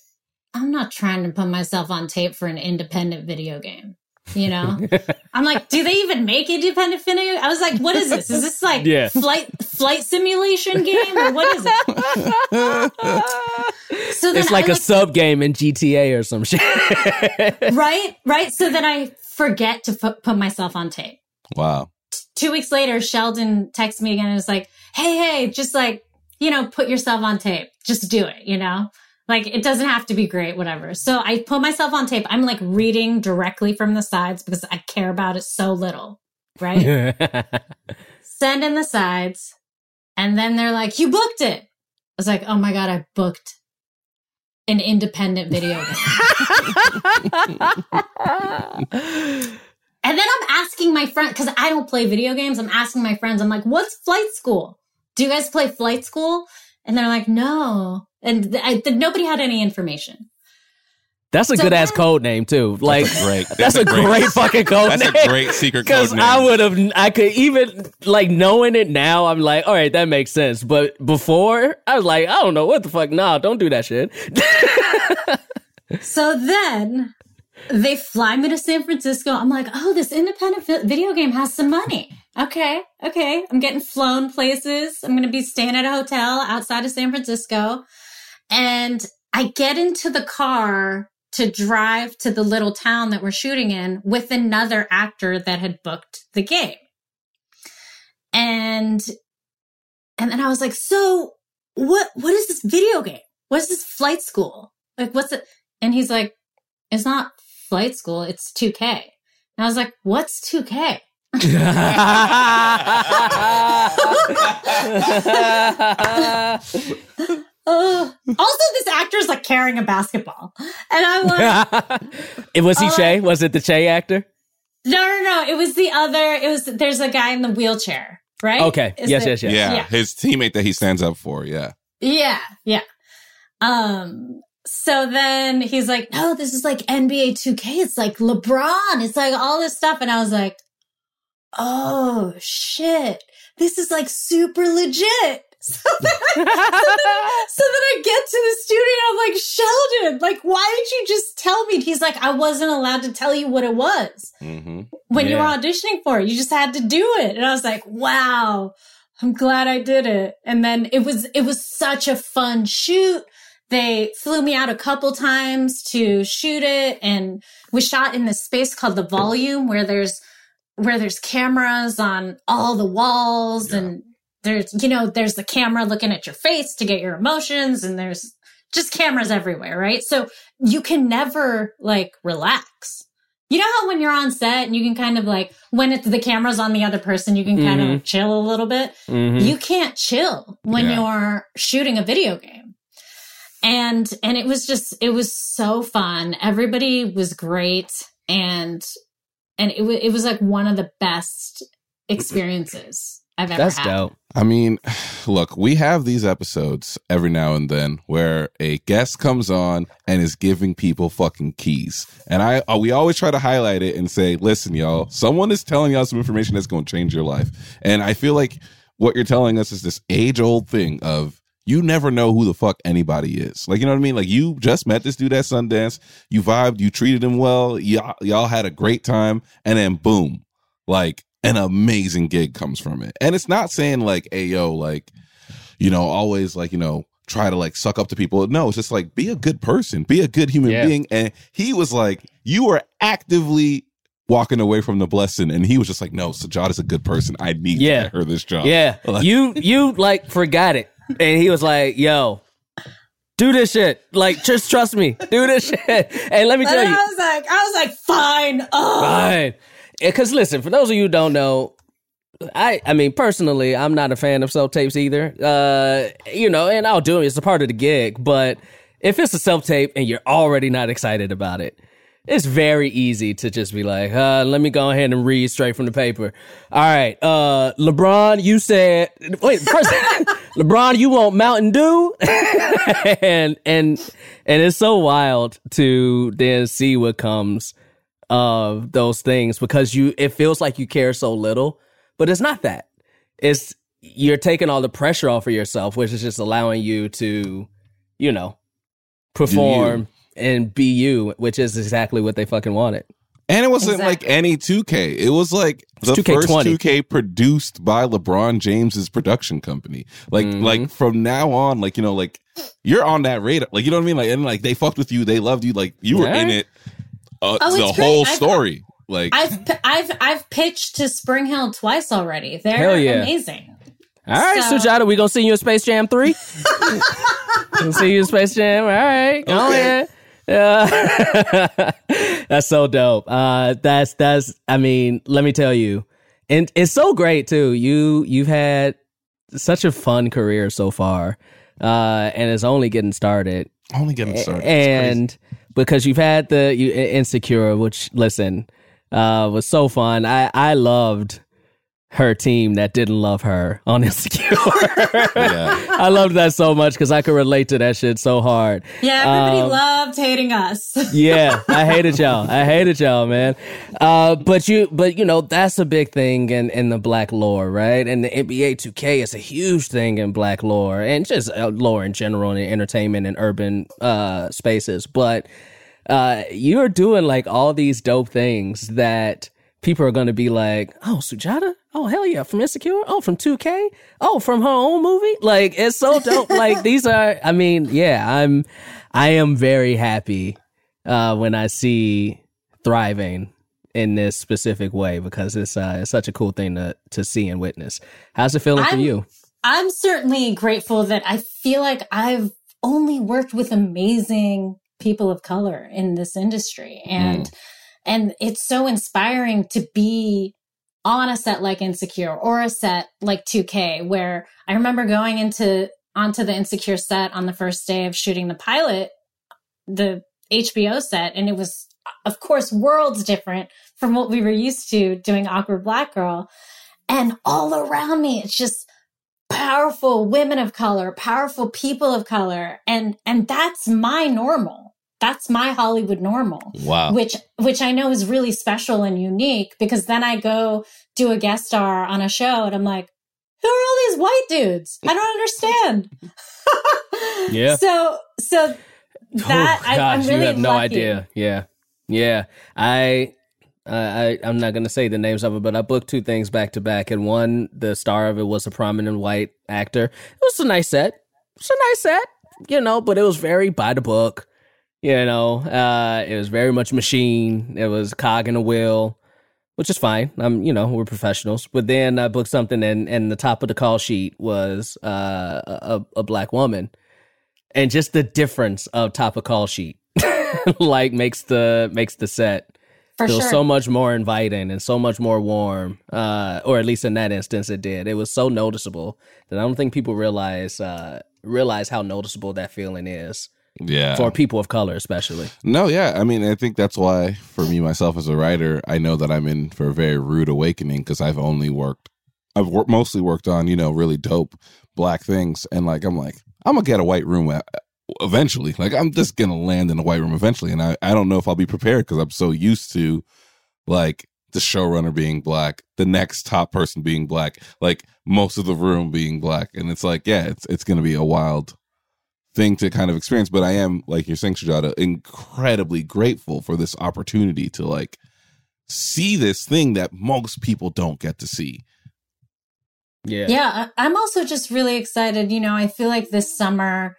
I'm not trying to put myself on tape for an independent video game. You know, I'm like, do they even make independent video? I was like, what is this? Is this like Yeah. flight flight simulation game or what is it? So then it's like I a sub game in GTA or some shit. right, right. So then I forget to put myself on tape. Wow. two weeks later, Sheldon texts me again and was like, Hey, hey, just like, you know, put yourself on tape. Just do it, you know? Like it doesn't have to be great, whatever. So I put myself on tape. I'm like reading directly from the sides because I care about it so little, right? Send in the sides. And then they're like, You booked it. I was like, Oh my God, I booked an independent video. And then I'm asking my friend because I don't play video games. I'm asking my friends. I'm like, "What's flight school? Do you guys play flight school?" And they're like, "No." And th- I, th- nobody had any information. That's a So good ass code name too. Like That's a great. that's, a great, fucking code That's name. a great secret code Because name. I would have, I could even like knowing it now. I'm like, all right, that makes sense. But before, I was like, I don't know what the fuck. Nah, don't do that shit. So then they fly me to San Francisco. I'm like, "Oh, this independent vi- video game has some money." Okay, okay. I'm getting flown places. I'm going to be staying at a hotel outside of San Francisco. And I get into the car to drive to the little town that we're shooting in with another actor that had booked the game. And and then I was like, "So, what what is this video game? What is this flight school? Like what's it?" And he's like, "It's not flight school, it's 2K." And I was like, "What's 2K?" Uh, also, this actor is like carrying a basketball, and I'm like, it was he Che? Was it the Che actor? no, no, no. It was the other. It was there's a guy in the wheelchair, right? Okay. Is yes, it- yes, yes, yeah, Yeah. his teammate that he stands up for. Yeah. Yeah, yeah. Um. So then he's like, "No, this is like NBA 2K. It's like LeBron. It's like all this stuff." And I was like, "Oh shit, this is like super legit." So then, I, so, then, so then I get to the studio. and I'm like, Sheldon, like, why did you just tell me? And he's like, I wasn't allowed to tell you what it was Mm-hmm. when you were auditioning for it. You just had to do it. And I was like, wow, I'm glad I did it. And then it was, it was such a fun shoot. They flew me out a couple times to shoot it and we shot in this space called the volume where there's, where there's cameras on all the walls Yeah. and there's, you know, there's the camera looking at your face to get your emotions and there's just cameras everywhere, right? So you can never like relax. You know how when you're on set and you can kind of like when it's the camera's on the other person, you can kind Mhm. of chill a little bit. Mhm. You can't chill when Yeah. you're shooting a video game. And and it was just it was so fun. Everybody was great and and it was it was like one of the best experiences I've ever That's had. dope. I mean, look, we have these episodes every now and then where a guest comes on and is giving people fucking keys. And I uh, we always try to highlight it and say, "Listen, y'all, someone is telling y'all some information that's going to change your life." And I feel like what you're telling us is this age-old thing of you never know who the fuck anybody is. Like, you know what I mean? Like you just met this dude at Sundance, you vibed, you treated him well, y'all, y'all had a great time, and then boom, like an amazing gig comes from it. And it's not saying like, hey yo, like, you know, always like, you know, try to like suck up to people. No, it's just like be a good person, be a good human Yeah. being. And he was like, you were actively walking away from the blessing, and he was just like, no, Sujata is a good person. I need Yeah. to get her this job. Yeah, Like- you you like forgot it, and he was like, "Yo, do this shit. Like, just trust me. Do this shit." And let me And tell I you, was like, I was like, fine. Oh, fine. Because listen, for those of you who don't know, I I mean personally, I'm not a fan of self tapes either. Uh, you know, and I'll do it. It's a part of the gig. But if it's a self tape and you're already not excited about it, it's very easy to just be like, uh, let me go ahead and read straight from the paper. All right, uh, LeBron, you said wait first. LeBron, you want Mountain Dew, and and and it's so wild to then see what comes of those things because you it feels like you care so little, but it's not that. It's you're taking all the pressure off of yourself, which is just allowing you to, you know, perform and be you, which is exactly what they fucking wanted. And it wasn't Exactly. like any 2K. It was like the first 2K20. 2K produced by LeBron James's production company. Like Mhm. like from now on, like you know, like you're on that radar. Like you know what I mean? Like and like they fucked with you, they loved you, like you were in it uh, Oh, the it's great. whole I've- story. Like I've p- I've I've pitched to SpringHill twice already. They're Hell yeah. amazing. All right, So- Sujata, we gonna see you in Space Jam three. Gonna see you in Space Jam. All right, go Okay. ahead. Yeah, that's so dope. Uh, that's that's. I mean, let me tell you, and it's so great too. You you've had such a fun career so far, uh, and it's only getting started. only getting started. And because you've had the you, insecure, which listen uh, was so fun. I I loved her team that didn't love her on insecure. Yeah. I loved that so much because I could relate to that shit so hard. Yeah, everybody Um, loved hating us. Yeah, I hated y'all. I hated y'all, man. Uh, but you, but you know, that's a big thing in in the black lore, right? And the NBA 2K is a huge thing in black lore and just uh, lore in general in entertainment and urban uh spaces. But uh, you're doing like all these dope things that people are going to be like, oh, Sujata? Oh, hell yeah. From Insecure? Oh, from 2K? Oh, from her own movie? Like, it's so dope. like, these are, I mean, yeah, I'm, I am very happy uh, when I see thriving in this specific way because it's, uh, it's such a cool thing to, to see and witness. How's it feeling for I'm- you? I'm certainly grateful that I feel like I've only worked with amazing people of color in this industry and and it's so inspiring to be on a set like Insecure or a set like 2K where I remember going into onto the Insecure set on the first day of shooting the pilot the HBO set and it was of course worlds different from what we were used to doing Awkward Black Girl and all around me it's just powerful women of color, powerful people of color. And, and that's my normal. That's my Hollywood normal, Wow. which, which I know is really special and unique because then I go do a guest star on a show and I'm like, who are all these white dudes? I don't understand. Yeah. So, so that Oh, I, I'm really you have no lucky. idea. Yeah, yeah. I, uh, I, I'm not gonna say the names of it, but I booked two things back to back, and one, the star of it was a prominent white actor. It was a nice set. It's a nice set, you know, but it was very by the book. You know, uh, it was very much machine. It was cog in a wheel, which is fine. I'm, you know, we're professionals. But then I booked something, and and the top of the call sheet was uh, a, a black woman and just the difference of top of call sheet like makes the makes the set For feel sure. so much more inviting and so much more warm uh or at least in that instance it did it was so noticeable that i don't think people realize uh realize how noticeable that feeling is Yeah. for people of color especially No, yeah. I mean, I think that's why for me myself as a writer, I know that I'm in for a very rude awakening because I've only worked, I've wor- mostly worked on you know really dope black things, and like I'm like I'm gonna get a white room uh, eventually. Like I'm just gonna land in a white room eventually, and I I don't know if I'll be prepared because I'm so used to like the showrunner being black, the next top person being black, like most of the room being black, and it's like yeah, it's it's gonna be a wild thing to kind of experience. But I am, like you're saying, Sujata, incredibly grateful for this opportunity to like see this thing that most people don't get to see. yeah Yeah, I- I'm also just really excited. You know, I feel like this summer,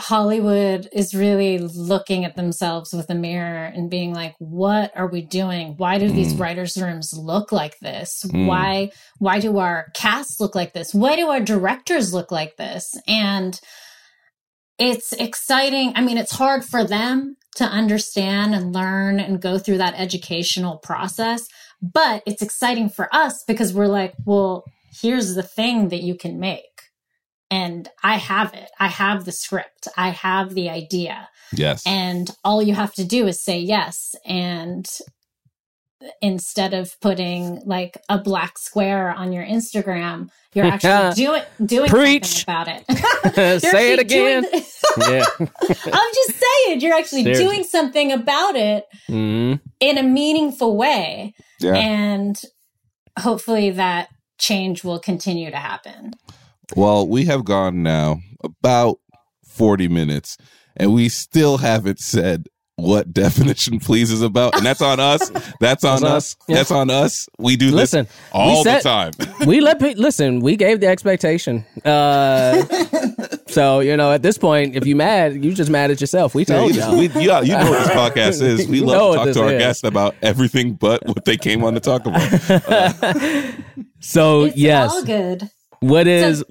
Hollywood is really looking at themselves with a mirror and being like, what are we doing? Why do these Mm. writers' rooms look like this? Mm. Why why do our casts look like this? Why do our directors look like this? And it's exciting. I mean, it's hard for them to understand and learn and go through that educational process, but it's exciting for us because we're like, well, here's the thing that you can make. And I have it. I have the script. I have the idea. Yes. And all you have to do is say yes. And instead of putting like a black square on your Instagram, you're actually doing doing Preach. something about it. Say it again doing- yeah I'm just saying, you're actually Seriously. doing something about it hmm in a meaningful way. yeah. And hopefully that change will continue to happen. Well, we have gone now about 40 minutes and we still haven't said what definition please is about. And that's on us. That's on That's us. us. Yeah. That's on us. We do Listen, this all we said- the time. we let pe- listen we gave the expectation uh so you know at this point if you mad you just mad at yourself we Yeah, told you, y'all we, yeah, you know what this podcast is. We You love to talk to our is. guests about everything but what they came on to talk about. so It's yes all good. what is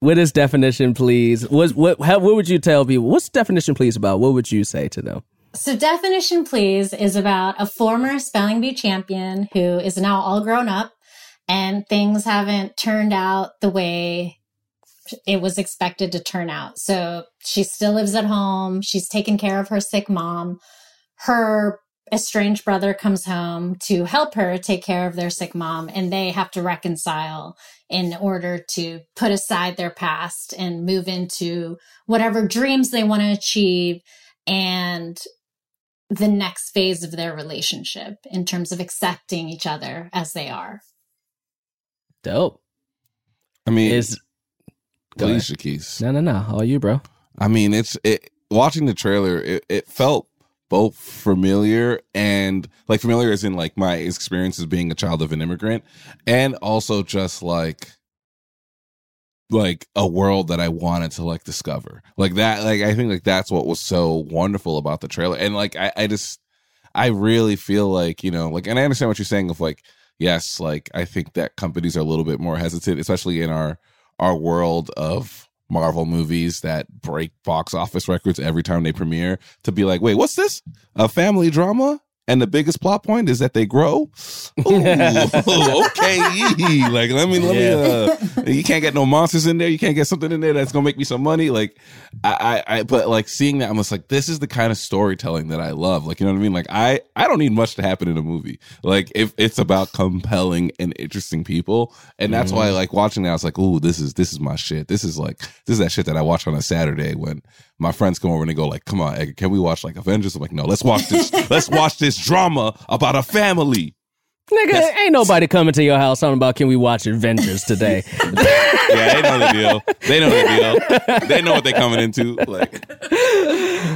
what is definition please what what how, what would you tell people what's definition please about what would you say to them So, Definition Please is about a former spelling bee champion who is now all grown up and things haven't turned out the way it was expected to turn out. So, she still lives at home. She's taking care of her sick mom. Her estranged brother comes home to help her take care of their sick mom, and they have to reconcile in order to put aside their past and move into whatever dreams they want to achieve and the next phase of their relationship in terms of accepting each other as they are. dope I mean, is go ahead. Alicia Keys. no no no all you bro I mean, it's it. Watching the trailer, it, it felt both familiar and like familiar as in like my experience as being a child of an immigrant, and also just like like a world that I wanted to like discover. Like that. Like I think like that's what was so wonderful about the trailer, and like I, I just I really feel like you know like, and I understand what you're saying of like yes, like I think that companies are a little bit more hesitant, especially in our our world of Marvel movies that break box office records every time they premiere to be like, wait, what's this? A family drama? And the biggest plot point is that they grow. Ooh, okay, like let me let me. Uh, you can't get no monsters in there. You can't get something in there that's gonna make me some money. Like I, I, I but like seeing that, I'm just like, this is the kind of storytelling that I love. Like you know what I mean? Like I, I don't need much to happen in a movie. Like if it's about compelling and interesting people, and that's why I like watching that. I was like, ooh, this is this is my shit. This is like this is that shit that I watch on a Saturday when my friends come over and they go like, come on, Edgar, can we watch like Avengers? I'm like, no, let's watch this. let's watch this drama about a family. nigga ain't nobody coming to your house talking about can we watch Avengers today Yeah, they know the deal. They know the deal. They know what they're coming into. Like,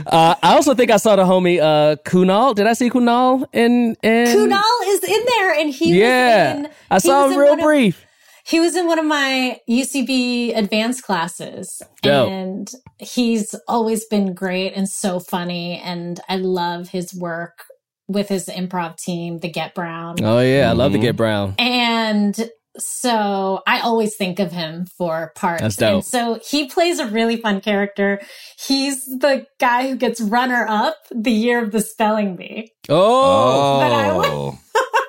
uh I also think I saw the homie uh Kunal did I see Kunal in in Kunal is in there and he yeah was in, I saw him real one of- brief he was in one of my UCB advanced classes Dope. and he's always been great and so funny and I love his work with his improv team, the Get Brown. oh yeah I love to Mhm. get brown And so I always think of him for parts. That's dope. And so he plays a really fun character. He's the guy who gets runner up the year of the spelling bee. Oh,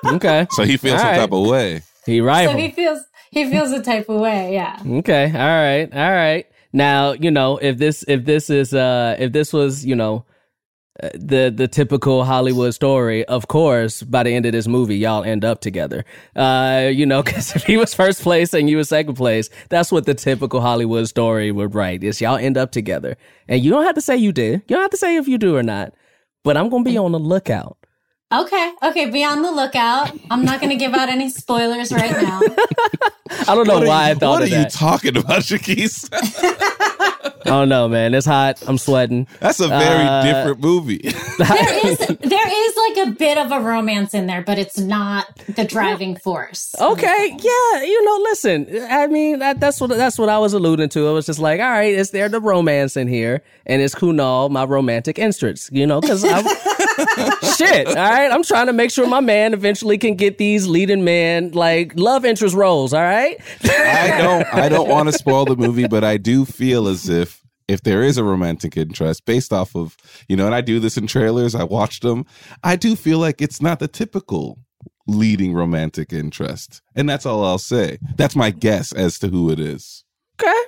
Oh, okay. so he feels All some right. type of way. He rival. So he feels he feels a type of way, yeah. Okay. All right. All right. Now, you know, if this if this is uh if this was, you know, uh, the the typical Hollywood story, of course, by the end of this movie, y'all end up together. Uh, you know, because if he was first place and you was second place, that's what the typical Hollywood story would write. Is y'all end up together, and you don't have to say you did. You don't have to say if you do or not. But I'm gonna be on the lookout. Okay, okay, be on the lookout. I'm not gonna give out any spoilers right now. I don't know What why you- I thought that. What of are you that. talking about, Shakis? I don't know, man. It's hot. I'm sweating. That's a very Uh, different movie. There is there is like a bit of a romance in there, but it's not the driving force. Okay, yeah, you know, listen. I mean, that, that's what that's what I was alluding to. I was just like, all right, is there the romance in here, and it's Kunal, my romantic interest, you know? Because I'm shit. All right, I'm trying to make sure my man eventually can get these leading man like love interest roles. All right, I don't I don't want to spoil the movie, but I do feel as if if there is a romantic interest based off of, you know, and I do this in trailers, I watched them, I do feel like it's not the typical leading romantic interest. And that's all I'll say. That's my guess as to who it is. okay,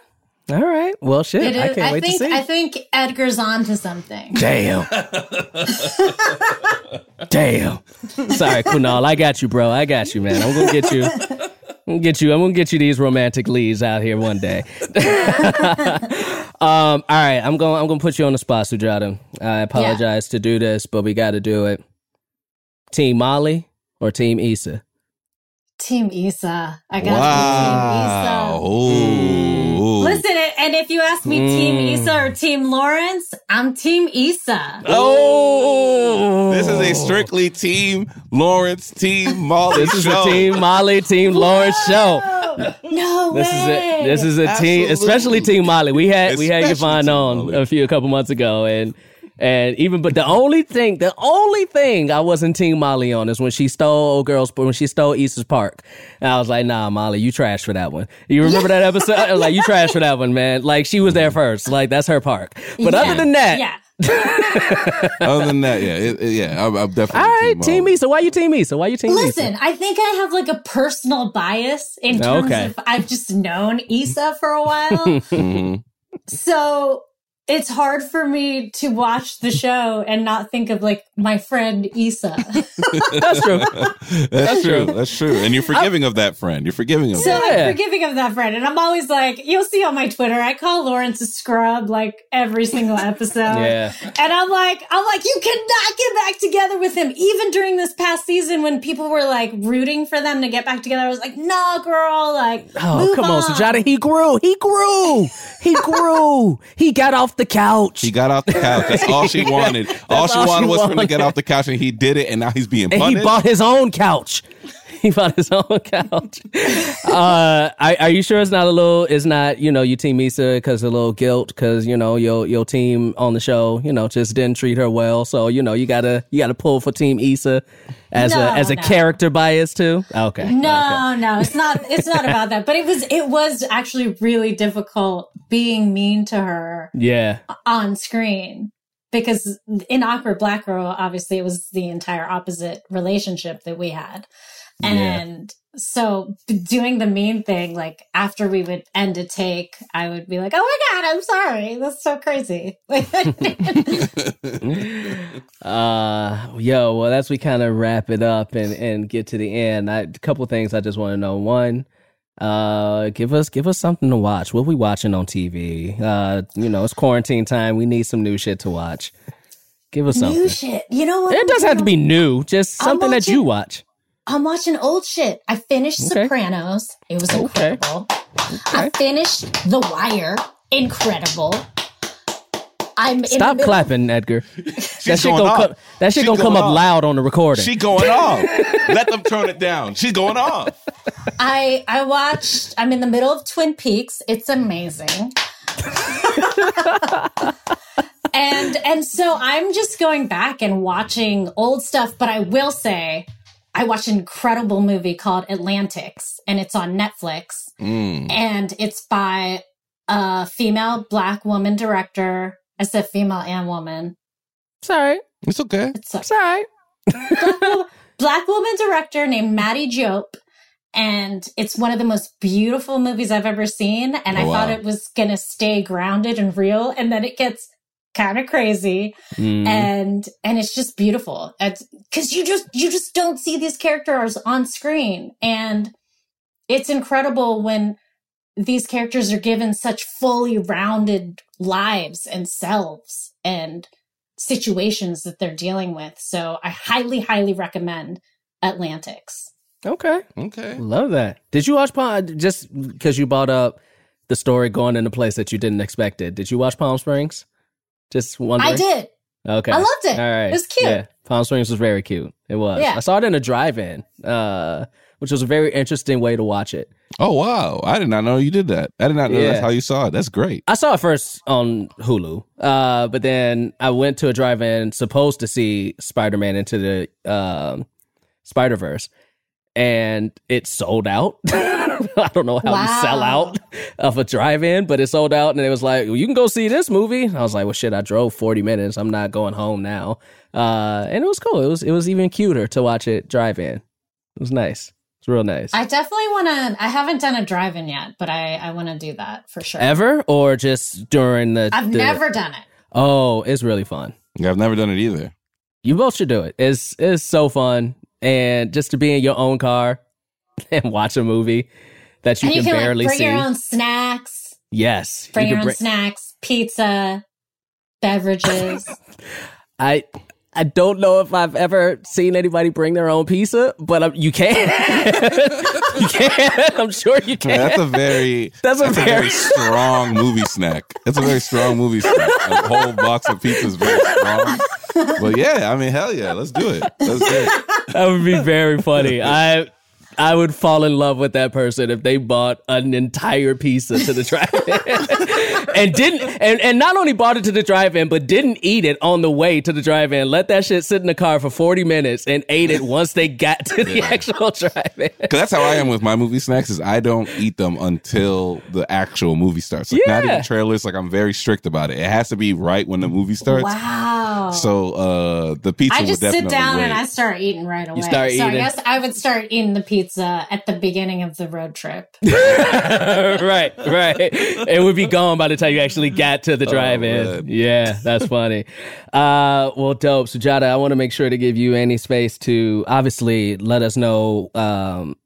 all right. Well, shit, It is, I can't wait think to see. I think Edgar's on to something. Damn. Damn. Sorry, Kunal. I got you, bro. I got you, man. I'm gonna get you. I'm gonna get you. I'm gonna get you these romantic leads out here one day. um. All right. I'm going. I'm gonna put you on the spot, Sujata. I apologize to do this, but we got to do it. Team Molly or Team Issa? Team Issa. I got Wow. Team Ooh. Issa. Listen, and if you ask me Team Mm. Issa or Team Lawrence, I'm Team Issa. Oh, This is a strictly team Lawrence, team Molly This is show. a Team Molly, Team Lawrence show. No This is way. a this is a team, especially Team Molly. We had we had Especially Yvonne on Molly. a few a couple months ago, and and even but the only thing the only thing I wasn't Team Molly on is when she stole old girls when she stole Easter's Park, and I was like, Nah, Molly, you trash for that one. You remember that episode? I was like, you trash for that one, man. Like she was there first. Like that's her park. But Yeah. other than that, yeah. Other than that, yeah, it, it- yeah, I'm, I'm definitely all right, team, Team Molly. Issa. Why you Team Issa? Why you Team me? Listen, Issa? I think I have like a personal bias in terms Okay. of I've just known Issa for a while. Mhm. so it's hard for me to watch the show and not think of like my friend Issa. That's true. That's true. That's true. And you're uh, forgiving of that friend. You're forgiving of So that. I'm forgiving of that friend. And I'm always like, you'll see on my Twitter, I call Lawrence a scrub like every single episode. Yeah. And I'm like, I'm like, you cannot get back together with him. Even during this past season when people were like rooting for them to get back together, I was like, nah, girl, like, Oh, move come on, on. Sujata. He grew. He grew. He grew. he got off the couch. He got off the couch. That's all she wanted. all she all she wanted was for him to get off the couch, and he did it. And now he's being and punished. he bought his own couch. He bought his own couch. Uh, are, are you sure it's not a little? It's not you know you team Misa because a little guilt because you know your your team on the show you know just didn't treat her well. So you know you gotta you gotta pull for Team Issa as No, a as a no. character bias too. Okay. No, no, it's not. It's not about that. But it was. It was actually really difficult being mean to her Yeah. on screen because in awkward black girl, obviously, it was the entire opposite relationship that we had, and so doing the mean thing, like after we would end a take, I would be like, "Oh my god, I'm sorry. That's so crazy." Uh, yo, well, as we kind of wrap it up and and get to the end, I, a couple things I just want to know. One, uh, give us give us something to watch. What we watching on TV? Uh, you know, it's quarantine time. We need some new shit to watch. Give us something. New shit. You know what? It doesn't have to be new. Just something that you watch. I'm watching old shit. I finished Okay. Sopranos. It was Okay. incredible. I finished The Wire. Incredible. I'm in the Stop middle- clapping, Edgar. that shit going gonna off. come. That shit She gonna come going up loud on the recording. She going off. Let them turn it down. She's going off. I I watched. I'm in the middle of Twin Peaks. It's amazing. and and so I'm just going back and watching old stuff. But I will say, I watched an incredible movie called Atlantics, and it's on Netflix, Mm. and it's by a female black woman director. I said female and woman. Sorry, It's okay. It's a sorry. black, black woman director named Mati Diop. And it's one of the most beautiful movies I've ever seen. And I Oh, thought it was going to stay grounded and real. And then it gets kind of crazy Mm. and and it's just beautiful because you just you just don't see these characters on screen and it's incredible when these characters are given such fully rounded lives and selves and situations that they're dealing with so i highly highly recommend atlantics okay, Okay. love that. Did you watch Palm? Just because you brought up the story going in a place that you didn't expect it. Did you watch Palm Springs? Just wondering. i did Okay. I loved it. All right. It was cute. Yeah. Palm Springs was very cute. It was. Yeah. I saw it in a drive-in, uh, which was a very interesting way to watch it. Oh wow! I did not know you did that. I did not know Yeah. that's how you saw it. That's great. I saw it first on Hulu, uh, but then I went to a drive-in supposed to see Spider-Man into the um, Spider-Verse, and it sold out. I don't know how you sell out of a drive-in, but it sold out, and it was like, well, "You can go see this movie." I was like, "Well, shit, I drove forty minutes. I'm not going home now." Uh, and it was cool. It was it was even cuter to watch it drive-in. It was nice. It's real nice. i definitely want to i haven't done a drive-in yet but i i want to do that for sure Ever or just during the? i've the- never done it Oh, it's really fun. Yeah, I've never done it either. You both should do it. It's it's so fun, and just to be in your own car and watch a movie that you and you can can barely like bring see. your own snacks yes, bring you your own bring- snacks, pizza, beverages. I I don't know if I've ever seen anybody bring their own pizza, but um, you can. you can. I'm sure you can. That's a very That's a that's a very- very strong movie snack. That's a very strong movie snack. A whole box of pizza is very strong. But yeah, I mean, hell yeah, let's do it. Let's do it. that would be very funny. I I would fall in love with that person if they bought an entire pizza to the drive-in and didn't and, and not only bought it to the drive-in but didn't eat it on the way to the drive-in. Let that shit sit in the car for 40 minutes and ate it once they got to the actual drive-in. Because that's how I am with my movie snacks. Is I don't eat them until the actual movie starts. Like not even trailers. Like I'm very strict about it. It has to be right when the movie starts. wow. So uh the pizza I will just definitely sit down wait. and I start eating right away. start so I eating. guess I would start eating the pizza at the beginning of the road trip. right, right. It would be gone by the time you actually got to the drive-in. man. yeah, that's funny. Uh, well, dope, Sujata. I want to make sure to give you any space to obviously let us know, um,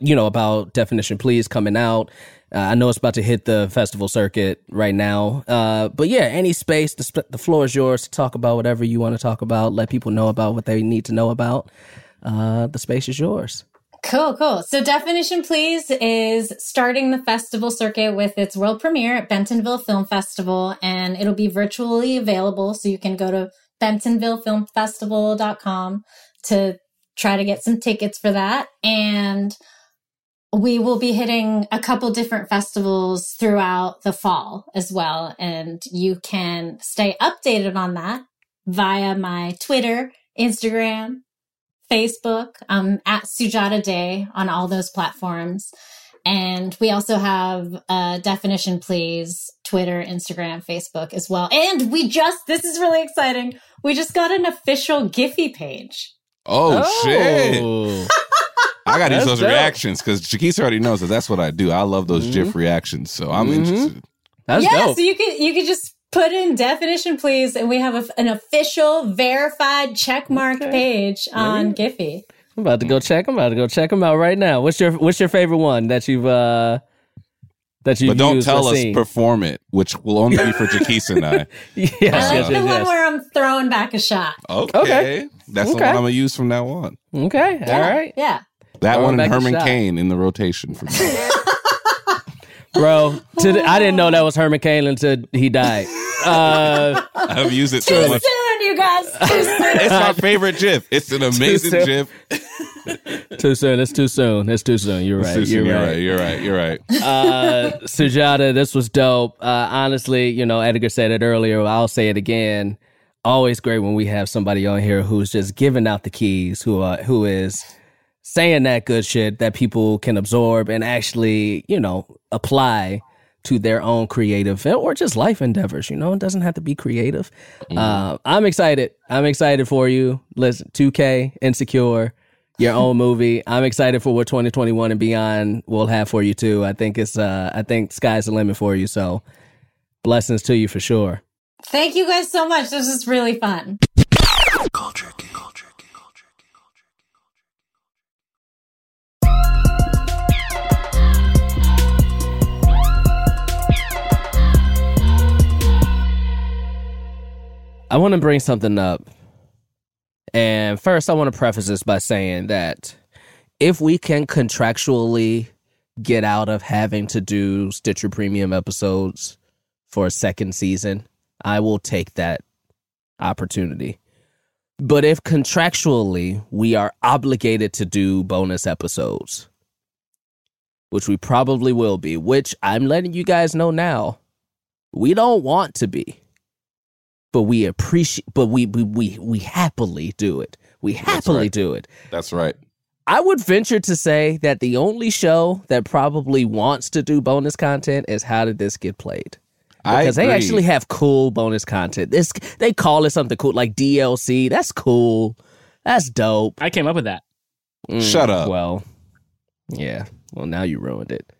you know, about Definition Please coming out. Uh, I know it's about to hit the festival circuit right now, uh, but yeah, any space. The, sp- the floor is yours to talk about whatever you want to talk about. Let people know about what they need to know about. Uh, the space is yours. Cool, cool. So Definition Please is starting the festival circuit with its world premiere at Bentonville Film Festival, and it'll be virtually available. So you can go to bentonvillefilmfestival.com to try to get some tickets for that. And we will be hitting a couple different festivals throughout the fall as well. And you can stay updated on that via my Twitter, Instagram, Facebook, um, at Sujata Day on all those platforms. And we also have uh, Definition Please, Twitter, Instagram, Facebook as well. And we just, this is really exciting. We just got an official Giphy page. oh, shit. Oh. I got to use those dope. reactions because Jaquise already knows that that's what I do. I love those GIF reactions, so I'm Mhm. interested. That's yeah, dope. so you could you could just put in definition, please, and we have a, an official verified checkmark Okay. page on Yeah. Giphy. I'm about to go check. I'm about to go check them out right now. What's your What's your favorite one that you've uh that you But don't used tell us seen? perform it, which will only be for Jaquise and I. yes, I yes, like yes, the one yes. where I'm throwing back a shot. Okay. Okay. That's the Okay. one I'm going to use from now on. Okay, Yeah, all right, Yeah. That Throwing one and Herman shot. Cain in the rotation for me. bro. To the, I didn't know that was Herman Cain until he died. Uh, I've used it Too so soon, you guys. It's my favorite GIF. It's an amazing soon. GIF. too soon. It's too soon. It's too soon. You're right. Susan, You're, you're right. right. You're right. You're right. uh, Sujata, this was dope. Uh, honestly, you know, Edgar said it earlier. I'll say it again. always great when we have somebody on here who's just giving out the keys, who uh, who is saying that good shit that people can absorb and actually, you know, apply to their own creative or just life endeavors. You know, it doesn't have to be creative. Uh, I'm excited. I'm excited for you. Listen, 2K, Insecure, your own movie. I'm excited for what 2021 and beyond will have for you too. I think it's, uh, I think sky's the limit for you. So blessings to you for sure. Thank you guys so much. This is really fun. Culture Key. Culture I want to bring something up. And first, I want to preface this by saying that if we can contractually get out of having to do Stitcher Premium episodes for a second season, I will take that opportunity. But if contractually we are obligated to do bonus episodes, which we probably will be, which I'm letting you guys know now, we don't want to be but we appreciate but we we we, we happily do it we happily right. do it That's right. i would venture to say that the only show that probably wants to do bonus content is how did this get played because they actually have cool bonus content this they call it something cool like dlc that's cool that's dope I came up with that. Mm, Shut up. well yeah well now you ruined it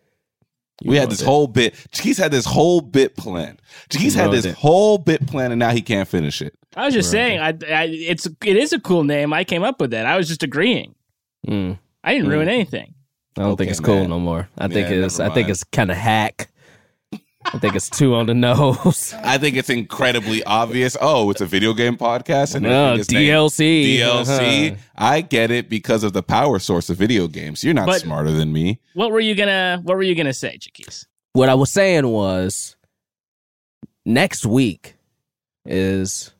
You we had this it. whole bit. Jaquise had this whole bit plan. Jaquise had this it. whole bit plan, and now he can't finish it. I was just saying, I, I, it's it is a cool name. I came up with that. I was just agreeing. Mm, I didn't ruin anything. i don't think it's cool man. no more i think it's i think it's kind of hack i think it's too on the nose I think it's incredibly obvious. Oh, it's a video game podcast, and No, everything DLC. DLC. Uh-huh. I get it because of the power source of video games. You're not But- smarter than me. What were you gonna What were you gonna say, Chickies? What I was saying was next week is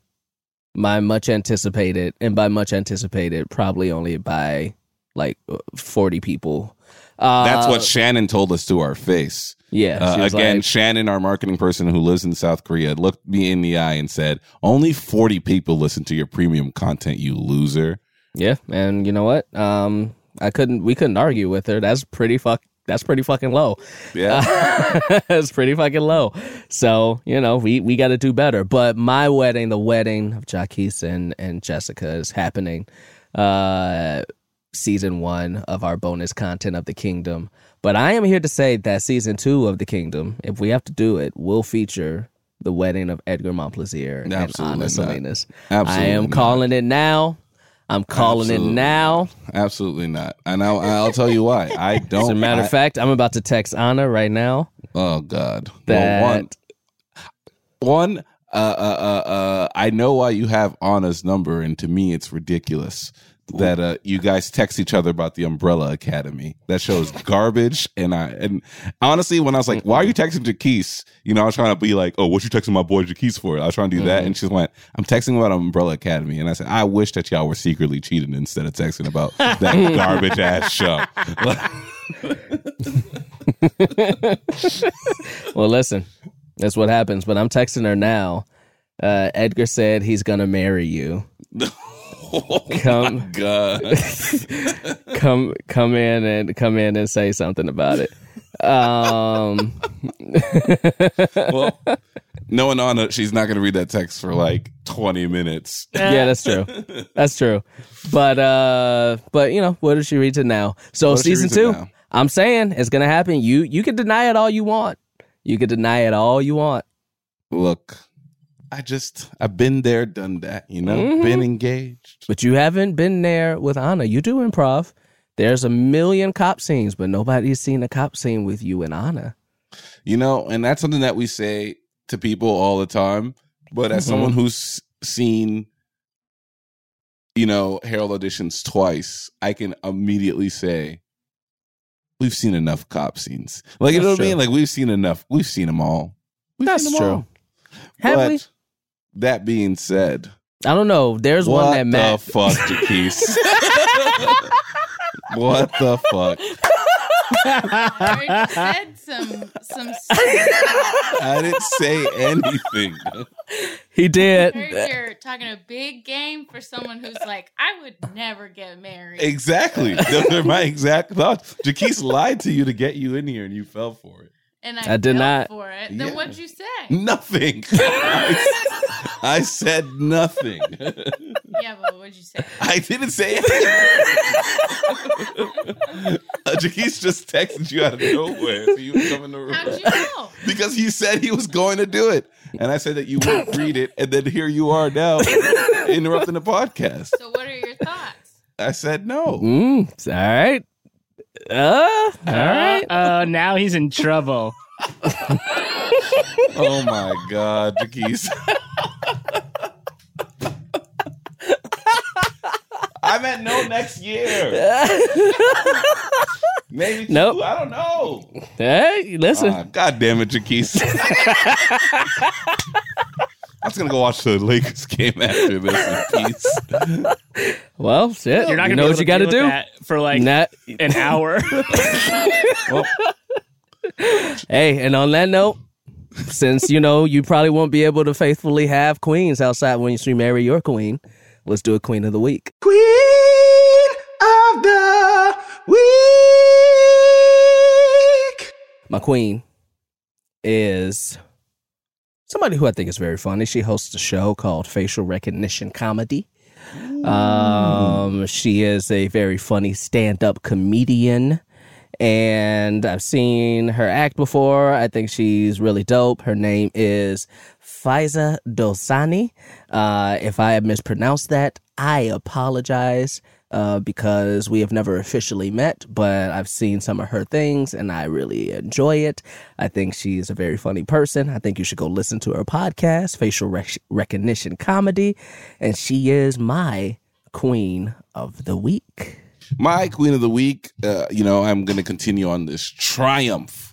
my much anticipated, and by much anticipated, probably only by like 40 people. Uh, That's what Shannon told us to our face. yeah. Uh, again, like, Shannon, our marketing person who lives in South Korea, looked me in the eye and said, "Only forty people listen to your premium content, you loser." yeah. And you know what? Um, I couldn't, we couldn't argue with her. That's pretty fuck. That's pretty fucking low. Yeah, it's pretty fucking low. So, you know, we, we got to do better. But my wedding, the wedding of Jaquise and, and Jessica is happening. Uh, season one of our bonus content of the kingdom. But I am here to say that season two of the kingdom, if we have to do it, will feature the wedding of Edgar Montplaisir and Anna. Salinas. Absolutely I am not. calling it now. I'm calling Absolutely. it now. absolutely not. And I'll, I'll tell you why. I don't. As a matter I- of fact, I'm about to text Anna right now. oh God. That Well, one, one. Uh, uh, uh, uh, I know why you have Anna's number, and to me, it's ridiculous that uh, you guys text each other about the Umbrella Academy. That show is garbage. And I and honestly, when I was like, "Why are you texting Jaquise?" You know, I was trying to be like, "Oh, what you texting my boy Jaquise for?" I was trying to do that, and she went, "I'm texting about Umbrella Academy," and I said, "I wish that y'all were secretly cheating instead of texting about that garbage ass show." Well, listen, that's what happens. But I'm texting her now. Uh, Edgar said he's gonna marry you. oh Come. god! Come, come in and come in and say something about it. Um, well, knowing Anna, she's not going to read that text for like 20 minutes. yeah, that's true. That's true. But uh, but you know, what does she read to now? So What season two. I'm saying it's gonna happen. You you can deny it all you want. You can deny it all you want. Look, I just, I've been there, done that, you know, Mhm. been engaged. But you haven't been there with Anna. You do improv. There's a million cop scenes, but nobody's seen a cop scene with you and Anna. You know, and that's something that we say to people all the time. But as Mhm. someone who's seen, you know, Harold auditions twice, I can immediately say, we've seen enough cop scenes. Like, you know what I mean? Like, we've seen enough. We've seen them all. We've That's seen them true. all. Have but we? That being said, I don't know. There's what one that the Matt. fuck, Jaquise? what the fuck? I said some some. I didn't say anything. he did. Heard you're talking a big game for someone who's like, I would never get married. Exactly. Those are my exact thoughts. Jaquise lied to you to get you in here, and you fell for it. And I, I did not. for it. Then Yeah. what'd you say? Nothing. I, I said nothing. yeah, but what'd you say? I didn't say anything. uh, Jaquise just texted you out of nowhere. So you would come in the room. How'd you know? Because he said he was going to do it. And I said that you wouldn't read it. And then here you are now interrupting the podcast. So what are your thoughts? I said no. Mm, all right. Uh, all right. Uh, now he's in trouble. Oh my God, Jaquise. I meant no next year. Maybe two. Nope. I don't know. Hey, listen. Ah, God damn it, Jaquise. I was gonna go watch the Lakers game after this in peace. well, shit. You're not gonna know what you got to do. for like Nah. an hour. Well, Hey, and on that note, since you know you probably won't be able to faithfully have queens outside when you marry your queen, let's do a queen of the week. Queen of the week. My queen is somebody who I think is very funny. She hosts a show called Facial Recognition Comedy. Um, she is a very funny stand-up comedian, and I've seen her act before. I think she's really dope. Her name is Faiza Dosani. Uh, if I have mispronounced that, I apologize uh, because we have never officially met, but I've seen some of her things and I really enjoy it. I think she's a very funny person. I think you should go listen to her podcast, Facial Rec- Recognition Comedy, and she is my queen of the week. my queen of the week. Uh, you know, I'm going to continue on this triumph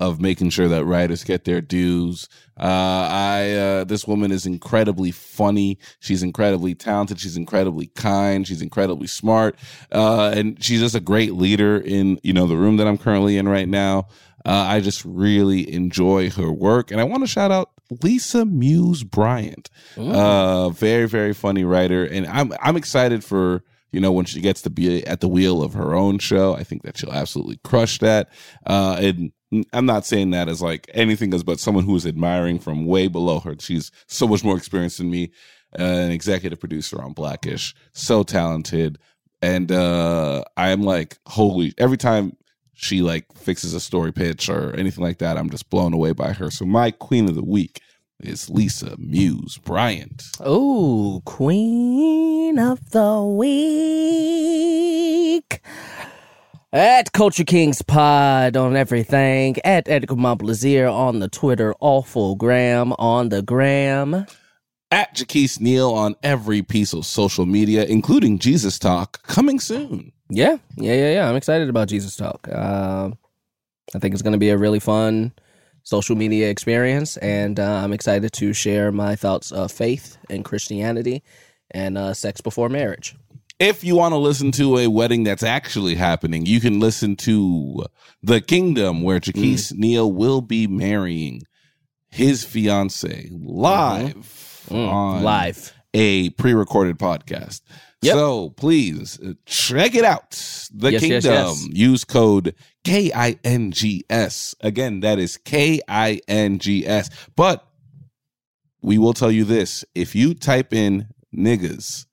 of making sure that writers get their dues. Uh, I uh, this woman is incredibly funny. She's incredibly talented. She's incredibly kind. She's incredibly smart, uh, and she's just a great leader in you know the room that I'm currently in right now. Uh, I just really enjoy her work, and I want to shout out Lisa Muse Bryant, uh, very very funny writer, and I'm I'm excited for you know when she gets to be at the wheel of her own show. I think that she'll absolutely crush that. Uh, and I'm not saying that as like anything as but someone who is admiring from way below her. She's so much more experienced than me. Uh, an executive producer on Blackish, so talented, and uh, I'm like, holy! Every time she like fixes a story pitch or anything like that, I'm just blown away by her. So my queen of the week is Lisa Muse Bryant. Oh, Queen of the Week. At Culture Kings Pod on everything. At Edgar Montplaisir on the Twitter, awful gram on the gram. At Jaquise Neal on every piece of social media, including Jesus Talk, coming soon. Yeah, yeah, yeah, yeah. I'm excited about Jesus Talk. Um, I think it's going to be a really fun social media experience, and uh, I'm excited to share my thoughts of faith and Christianity and uh, sex before marriage. If you want to listen to a wedding that's actually happening, you can listen to The Kingdom, where Jaquise Neal will be marrying his fiance live Mm, on live. a pre-recorded podcast. Yep. So please uh, check it out. The Yes, Kingdom. yes, yes. Use code K I N G S. Again, that is K I N G S. But we will tell you this: if you type in niggas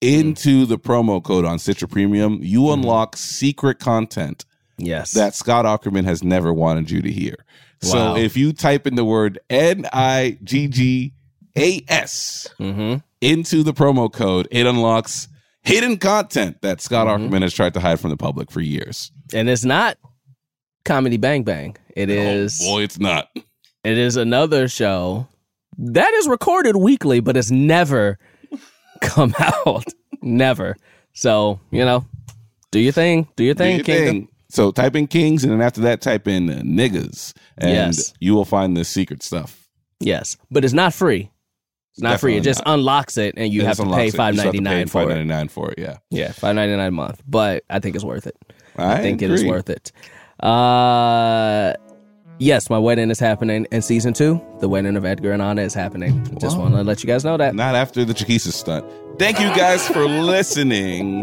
into the promo code on Stitcher Premium, you Mm-hmm. unlock secret content Yes. that Scott Aukerman has never wanted you to hear. Wow. So if you type in the word N I G G A S mm-hmm. into the promo code, it unlocks hidden content that Scott Mm-hmm. Aukerman has tried to hide from the public for years. And it's not Comedy Bang Bang. It is Oh, boy, it's not. it is another show that is recorded weekly, but it's never come out. never. So, you know, do your thing. Do your Do thing, your Kingdom. thing. So type in Kings, and then after that, type in uh, niggas, and Yes. you will find the secret stuff. Yes. But it's not free. It's not free. It Definitely just not. unlocks it and you It have to pay it. You have to ninety nine for it. $5.99 for it. Yeah, Yeah, five ninety nine a month. But I think it's worth it. I, I think it is worth it. Uh Yes, my wedding is happening in season two. The wedding of Edgar and Anna is happening. Just want to let you guys know that. Not after the Chiquisa stunt. Thank you guys for listening.